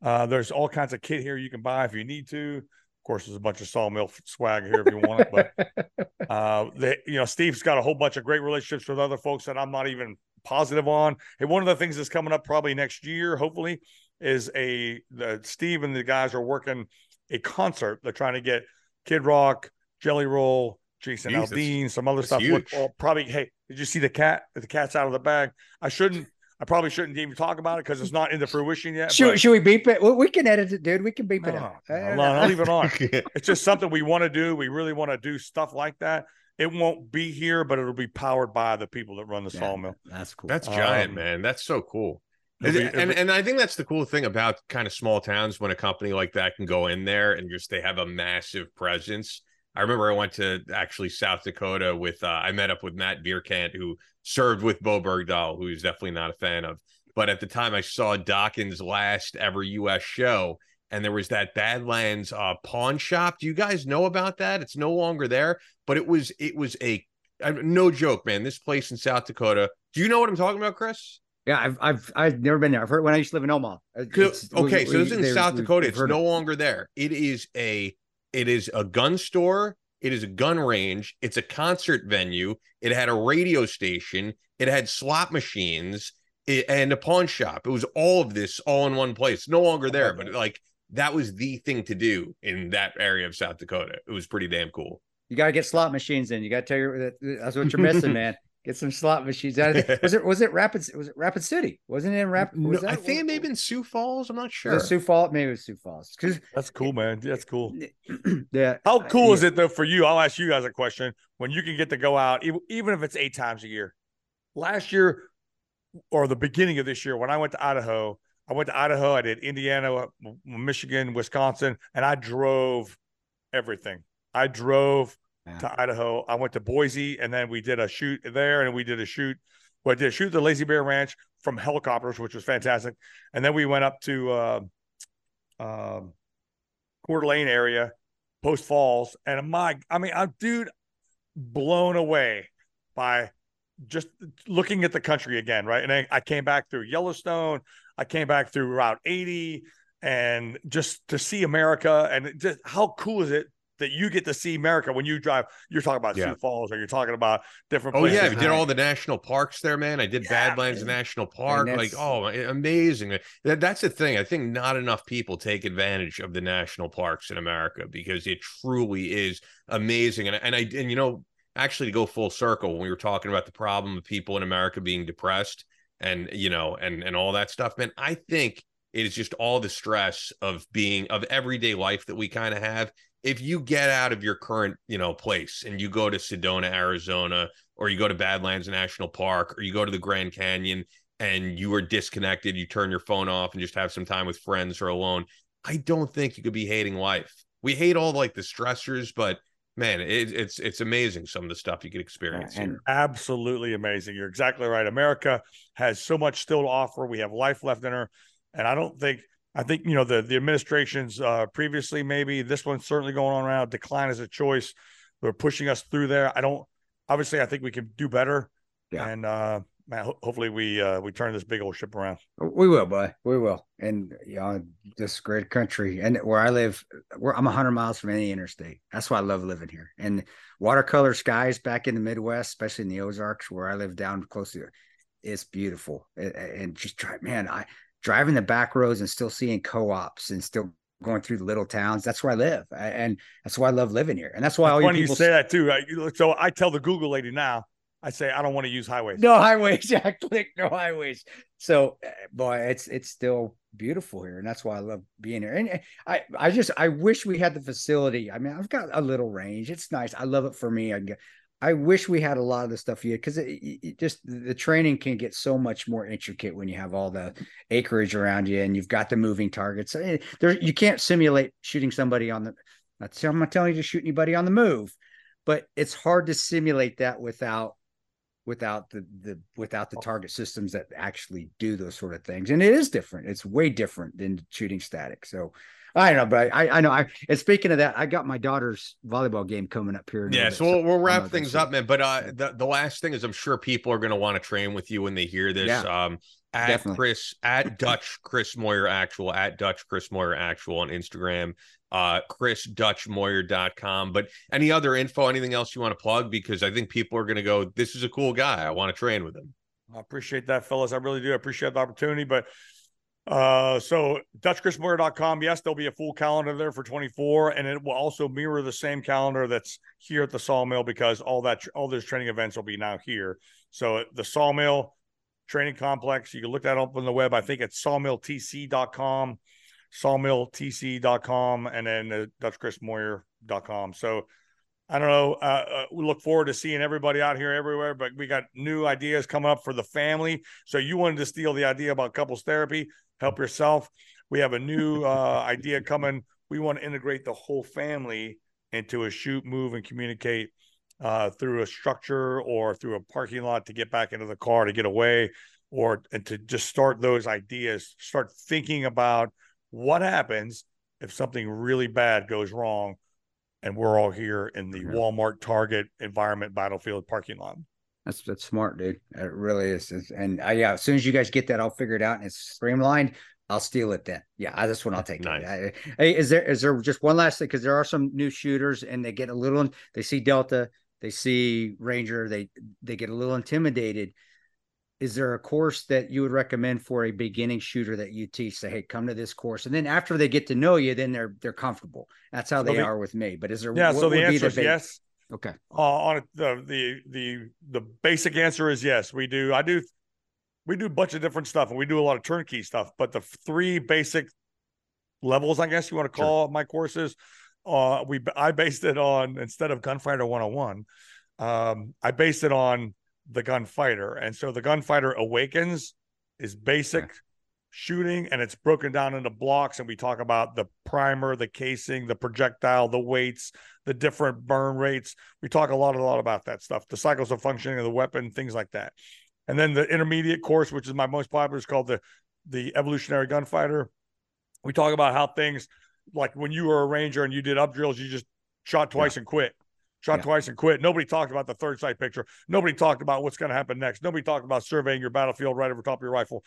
Uh, there's all kinds of kit here you can buy if you need to. Of course, there's a bunch of sawmill swag here if you want it. But uh, they, you know, Steve's got a whole bunch of great relationships with other folks that I'm not even positive on. And one of the things that's coming up probably next year, hopefully, is a the Steve and the guys are working a concert. They're trying to get Kid Rock, Jelly Roll, Jason Jesus. Aldean, some other That's stuff. huge. Well, probably. Hey, did you see the cat? The cat's out of the bag. I shouldn't. I probably shouldn't even talk about it because it's not into fruition yet. Should, but- should we beep it? Well, we can edit it, dude. We can beep it No, out. no, no, I'll leave it on. It's just something we want to do. We really want to do stuff like that. It won't be here, but it'll be powered by the people that run the Yeah, sawmill. That's cool. That's giant, Um, man. That's so cool. It'll be- and, it'll- and I think that's the cool thing about kind of small towns when a company like that can go in there and just they have a massive presence. I remember I went to actually South Dakota with uh, I met up with Matt Vierkant who served with Bowe Bergdahl, who he's definitely not a fan of. But at the time, I saw Dawkins' last ever U.S. show, and there was that Badlands uh, pawn shop. Do you guys know about that? It's no longer there, but it was it was a uh, no joke, man. This place in South Dakota. Do you know what I'm talking about, Chris? yeah, I've I've I've never been there. I've heard when I used to live in Omaha. Uh, It's- we- okay, so we- it's in South Dakota. It's no longer there. It is a it is a gun store. It is a gun range. It's a concert venue. It had a radio station. It had slot machines i- and a pawn shop. It was all of this all in one place. No longer there, but uh-huh. like that was the thing to do in that area of South Dakota. It was pretty damn cool. You got to get slot machines in. You got to tell you that that's what you're missing, man. Get some slot machines. I- Was it was it Rapid was it Rapid City? Wasn't it in Rapid? No, I that- think it may have been Sioux Falls. I'm not sure. Sioux Falls. Maybe it was Sioux Falls. That's cool, man. That's cool. yeah. How cool yeah. is it though for you? I'll ask you guys a question. When you can get to go out, even if it's eight times a year. Last year, or the beginning of this year, when I went to Idaho, I went to Idaho. I did Indiana, uh, Michigan, Wisconsin, and I drove everything. I drove To Idaho. I went to Boise, and then we did a shoot there, and we did a shoot. Well, I did a shoot the Lazy Bear Ranch from helicopters, which was fantastic. And then we went up to uh, um, Coeur d'Alene area, Post Falls, and my, I mean, I'm dude, blown away by just looking at the country again, right? And I, I came back through Yellowstone, I came back through Route 80, and just to see America, and just how cool is it that you get to see America when you drive? You're talking about Yeah. Sioux Falls, or you're talking about different. Oh, places. Oh places. yeah, we did all the national parks there, man. I did Yeah, Badlands man. National Park. Like, oh, amazing. That, that's the thing. I think not enough people take advantage of the national parks in America because it truly is amazing. And and I and you know, actually to go full circle when we were talking about the problem of people in America being depressed and you know and and all that stuff, man. I think it is just all the stress of being of everyday life that we kind of have if you get out of your current you know place and you go to sedona arizona or you go to badlands national park or you go to the grand canyon and you are disconnected you turn your phone off and just have some time with friends or alone i don't think you could be hating life we hate all like the stressors but man it, it's it's amazing some of the stuff you could experience here. absolutely amazing. You're exactly right. America has so much still to offer. We have life left in her, and I don't think I think you know the the administrations uh, previously maybe this one's certainly going on around decline as a choice. They're pushing us through there. I don't obviously I think we can do better. Yeah. and uh, man, ho- hopefully we uh, we turn this big old ship around. We will, boy. We will. And you know, this great country and where I live, where I'm hundred miles from any interstate. That's why I love living here. And watercolor skies back in the Midwest, especially in the Ozarks, where I live down close to it's beautiful. A- a- And just try, man, I driving the back roads and still seeing co-ops and still going through the little towns. That's where I live. And that's why I love living here. And that's why all you Funny you people say that too. Right? So I tell the Google lady now. I say I don't want to use highways. no highways. I click no highways. So, uh, boy, it's it's still beautiful here, and that's why I love being here. And uh, I I just I wish we had the facility. I mean, I've got a little range. It's nice. I love it for me. I get. I wish we had a lot of the stuff here because it, it just the training can get so much more intricate when you have all the acreage around you and you've got the moving targets. Eh, There, you can't simulate shooting somebody on the. I'm not telling you to shoot anybody on the move, but it's hard to simulate that without without the the without the target systems that actually do those sort of things. And it is different. It's way different than shooting static. So I don't know, but I I know I and speaking of that, I got my daughter's volleyball game coming up here. Yeah, little so we'll, we'll wrap things gonna up, man. But uh, the the last thing is, I'm sure people are going to want to train with you when they hear this. Yeah, um, at definitely. Chris at Dutch Chris Moyer actual at Dutch Chris Moyer actual on Instagram. Uh, ChrisDutchMoyer.com. But any other info, anything else you want to plug? Because I think people are going to go, this is a cool guy. I want to train with him. I appreciate that, fellas. I really do. Appreciate the opportunity. But uh, so DutchChrisMoyer.com. Yes, there'll be a full calendar there for 24, and it will also mirror the same calendar that's here at the Sawmill because all that all those training events will be now here. So the Sawmill Training Complex, you can look that up on the web. I think it's sawmilltc.com, sawmilltc.com, and then uh, DutchChrisMoyer.com. So I don't know. Uh, uh, we look forward to seeing everybody out here everywhere, but we got new ideas coming up for the family. So you wanted to steal the idea about couples therapy, help yourself. We have a new uh, idea coming. We want to integrate the whole family into a shoot, move, and communicate uh, through a structure or through a parking lot to get back into the car to get away, or and to just start those ideas. Start thinking about what happens if something really bad goes wrong and we're all here in the Yeah. Walmart Target environment battlefield parking lot. That's that's smart, dude. It really is. It's- and I, yeah, as soon as you guys get that all figured out and it's streamlined, I'll steal it then. Yeah, I, that's when I'll take Nice. it. I- hey, is there is there just one last thing? Because there are some new shooters and they get a little. They see Delta, they see Ranger, they they get a little intimidated. Is there a course that you would recommend for a beginning shooter that you teach? Say, hey, come to this course, and then after they get to know you, then they're they're comfortable. That's how So they the- are with me. But is there? Yeah, so the answer is yes. Okay. Uh, on the the the the basic answer is yes. We do. I do. We do a bunch of different stuff, and we do a lot of turnkey stuff. But the three basic levels, I guess you want to Sure. call my courses, uh, we I based it on instead of Gunfighter 101, um, I based it on the Gunfighter, and so the Gunfighter Awakens is basic Okay. shooting, and it's broken down into blocks, and we talk about the primer, the casing, the projectile, the weights, the different burn rates. We talk a lot, a lot about that stuff, the cycles of functioning of the weapon, things like that. And then the intermediate course, which is my most popular, is called the the evolutionary gunfighter. We talk about how things like when you were a ranger and you did up drills, you just shot twice and quit. Shot Yeah. twice and quit. Nobody talked about the third sight picture. Nobody talked about what's going to happen next. Nobody talked about surveying your battlefield right over top of your rifle.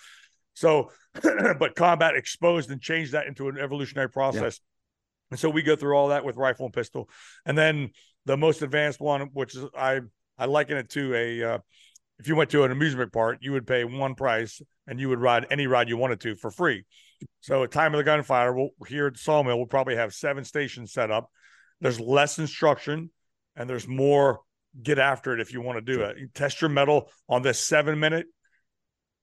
So, but combat exposed and changed that into an evolutionary process. And so we go through all that with rifle and pistol. And then the most advanced one, which is I I liken it to a uh, if you went to an amusement park, you would pay one price and you would ride any ride you wanted to for free. So at time of the gunfire, we'll, here at sawmill, we'll probably have seven stations set up. There's less instruction and there's more get after it if you want to do it. You test your mettle on this seven minute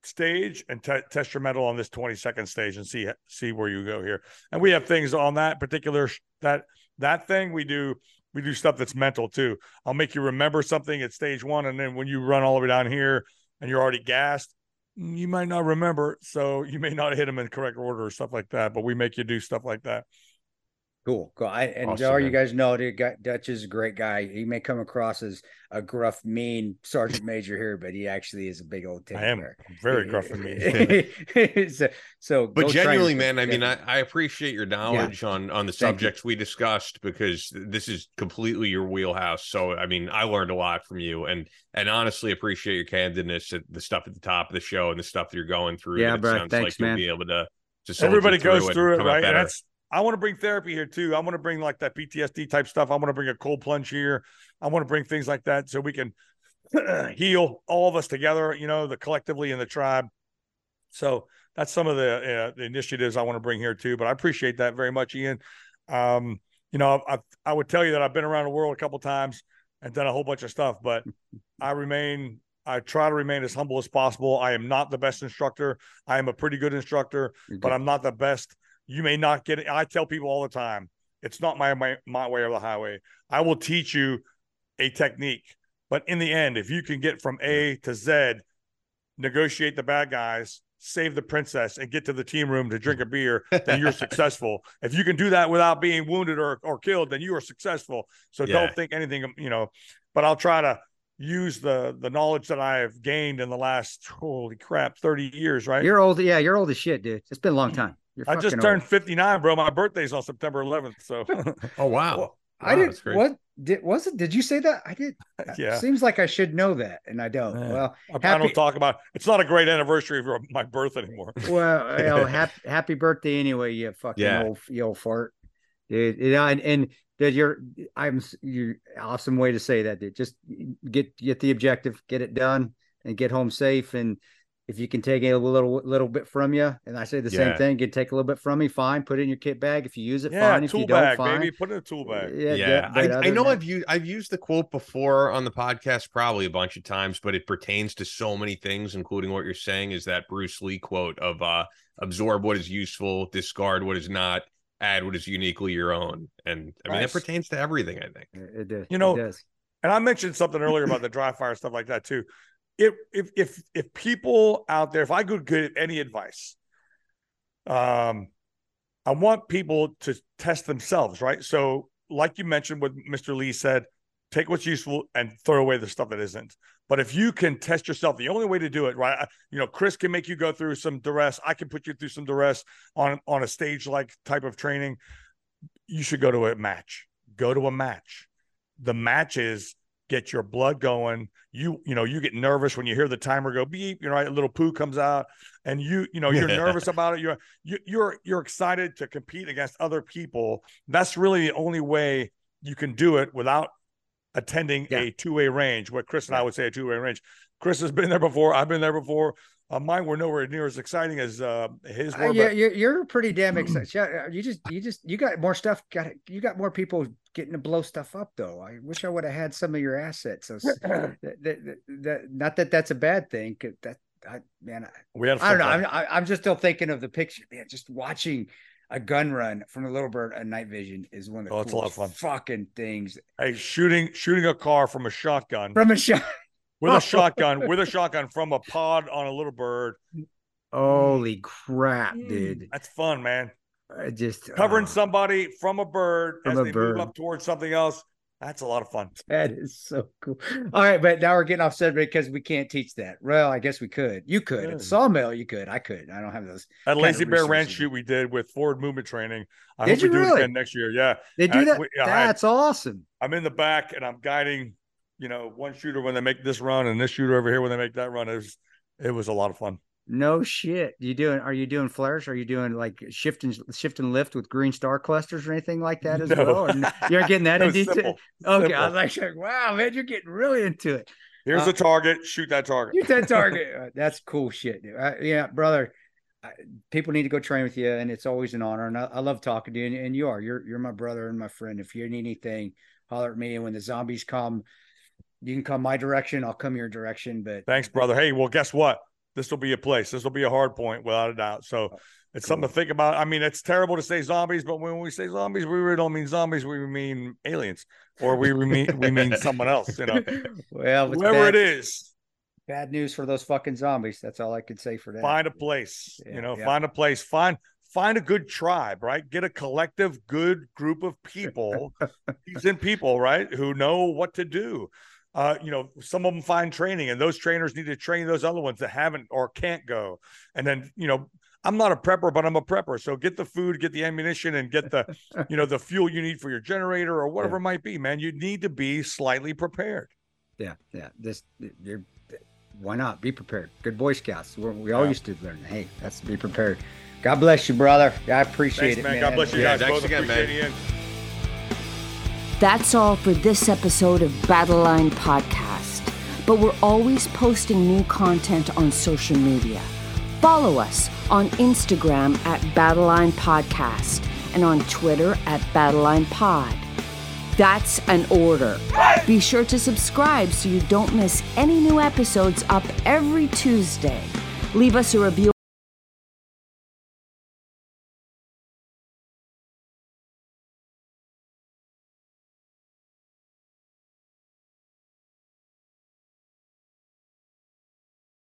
stage and te- test your mettle on this 20 second stage and see see where you go here. And we have things on that particular sh- that that thing we do we do stuff that's mental too. I'll make you remember something at stage 1 and then when you run all the way down here and you're already gassed, you might not remember, so you may not hit them in correct order or stuff like that, but we make you do stuff like that. Cool, cool. I, and Awesome, all you guys know, dude, Dutch is a great guy. He may come across as a gruff, mean sergeant major here, but he actually is a big old teddy I am bear. very gruff and mean. so, so But go genuinely, and- man, I mean, yeah. I, I appreciate your knowledge on on the Thank you. subjects we discussed because this is completely your wheelhouse. So, I mean, I learned a lot from you, and and honestly appreciate your candidness at the stuff at the top of the show and the stuff that you're going through. Yeah, that it bro, sounds thanks, like you'll man. be able to. to soldier Everybody goes through it, right? That's I want to bring therapy here too. I want to bring like that PTSD type stuff. I want to bring a cold plunge here. I want to bring things like that so we can heal all of us together, you know, the collectively in the tribe. So that's some of the uh, the initiatives I want to bring here too. But I appreciate that very much, Ian. Um, you know, I I would tell you that I've been around the world a couple times and done a whole bunch of stuff, but I remain. I try to remain as humble as possible. I am not the best instructor. I am a pretty good instructor, You're but. I'm not the best. You may not get it. I tell people all the time, it's not my, my my way or the highway. I will teach you a technique, but in the end, if you can get from A to Z, negotiate the bad guys, save the princess, and get to the team room to drink a beer, then you're successful. If you can do that without being wounded or, or killed, then you are successful. So Yeah. don't think anything, you know. But I'll try to use the the knowledge that I have gained in the last holy crap, 30 years, right? You're old. Yeah, you're old as shit, dude. It's been a long mm. time. You're I just turned old. 59, bro. My birthday's on September 11th. So Oh wow. I Wow, did. that's great. What did was it? Did you say that? I did. yeah. Seems like I should know that, and I don't. Yeah. Well, I, I happy- don't talk about it's not a great anniversary of my birth anymore. well, you know, happy happy birthday anyway, you fucking Yeah. old you old fart, dude. You know, and, and that you're, I'm you awesome way to say that, dude. Just get get the objective, get it done, and get home safe. And if you can take a little little bit from you, and I say the Yeah. same thing, you can take a little bit from me, fine. Put it in your kit bag. If you use it, Yeah, fine. If tool you don't, bag, fine. baby. Put it in a tool bag. Yeah, but I, I know I've used I've used the quote before on the podcast probably a bunch of times, but it pertains to so many things, including what you're saying is that Bruce Lee quote of uh absorb what is useful, discard what is not, add what is uniquely your own. And I mean Nice. that pertains to everything, I think. It, it does. You know, it does. and I mentioned something earlier about the dry fire stuff like that too. If if if if people out there, if I could give any advice, um, I want people to test themselves, right? So, like you mentioned, what Mr. Lee said, take what's useful and throw away the stuff that isn't. But if you can test yourself, the only way to do it, right? You know, Chris can make you go through some duress. I can put you through some duress on on a stage like type of training. You should go to a match. Go to a match. The matches get your blood going. You you know you get nervous when you hear the timer go beep. You know, right? a little poo comes out, and you you know you're nervous about it. You're you, you're you're excited to compete against other people. That's really the only way you can do it without attending Yeah. a two way range. What Chris and I would say a two way range. Chris has been there before. I've been there before. Uh, mine were nowhere near as exciting as uh, his Uh, yeah, but you're, you're pretty damn excited. Yeah, You just, you just, you got more stuff. Got you got more people getting to blow stuff up, though. I wish I would have had some of your assets. So, that, that, that, that- not that that's a bad thing. That, I, man, I, we had I don't know. I'm, I- I'm just still thinking of the picture. Man, just watching a gun run from a little bird at night vision is one of the Oh, it's a lot of coolest fun. fucking things Hey, shooting shooting a car from a shotgun from a shot. with a shotgun with a shotgun from a pod on a little bird. Holy crap, Mm. dude! That's fun, man. I just Covering oh. somebody from a bird From as a they bird. move up towards something else. That's a lot of fun. That is so cool. All right, but now we're getting off subject because we can't teach that. Well, I guess we could. You could. Yeah. At Sawmill, you could. I could. I don't have those. That kind Lazy Bear Ranch shoot we did with forward movement training. I Did hope we you do it really? again next year. Yeah. They do I- that. we- I had- That's awesome. I'm in the back and I'm guiding, you know, one shooter when they make this run and this shooter over here when they make that run. It was it was a lot of fun. No shit. You doing? Are you doing flares? Are you doing like shift and shift and lift with green star clusters or anything like that as No. well? Or n- you're getting that in detail. simple. Okay, I was like, wow, man, you're getting really into it. Here's Uh, the target. Shoot that target. You that target. Uh, That's cool shit, dude. I, yeah, brother. I, people need to go train with you, and it's always an honor. And I, I love talking to you. And, and you are. You're you're my brother and my friend. If you need anything, holler at me. And when the zombies come, you can come my direction. I'll come your direction. But Thanks, brother. Hey, well, guess what? This will be a place. This will be a hard point without a doubt. So it's something to think about. I mean, it's terrible to say zombies, but when we say zombies, we really don't mean zombies. We mean aliens, or we mean we mean someone else. You know, well, whoever bad, it is, bad news for those fucking zombies. That's all I can say for that. find a place. Yeah, you know, yeah. find a place. Find find a good tribe. Right. Get a collective, good group of people, decent people, right, who know what to do. Uh, you know, some of them find training, and those trainers need to train those other ones that haven't or can't go. And then, you know, I'm not a prepper, but I'm a prepper. So get the food, get the ammunition, and get the, you know, the fuel you need for your generator or whatever it might be. Man, you need to be slightly prepared. Yeah, yeah. This you're. Why not be prepared? Good Boy Scouts. We're, we all Yeah. used to learn. Hey, that's be prepared. God bless you, brother. I appreciate Thanks, it, man. man. God bless you Yeah, guys. thanks both. again, Appreciate man. That's all for this episode of Battleline Podcast. But we're always posting new content on social media. Follow us on Instagram at Battleline Podcast and on Twitter at Battleline Pod. That's an order. Be sure to subscribe so you don't miss any new episodes up every Tuesday. Leave us a review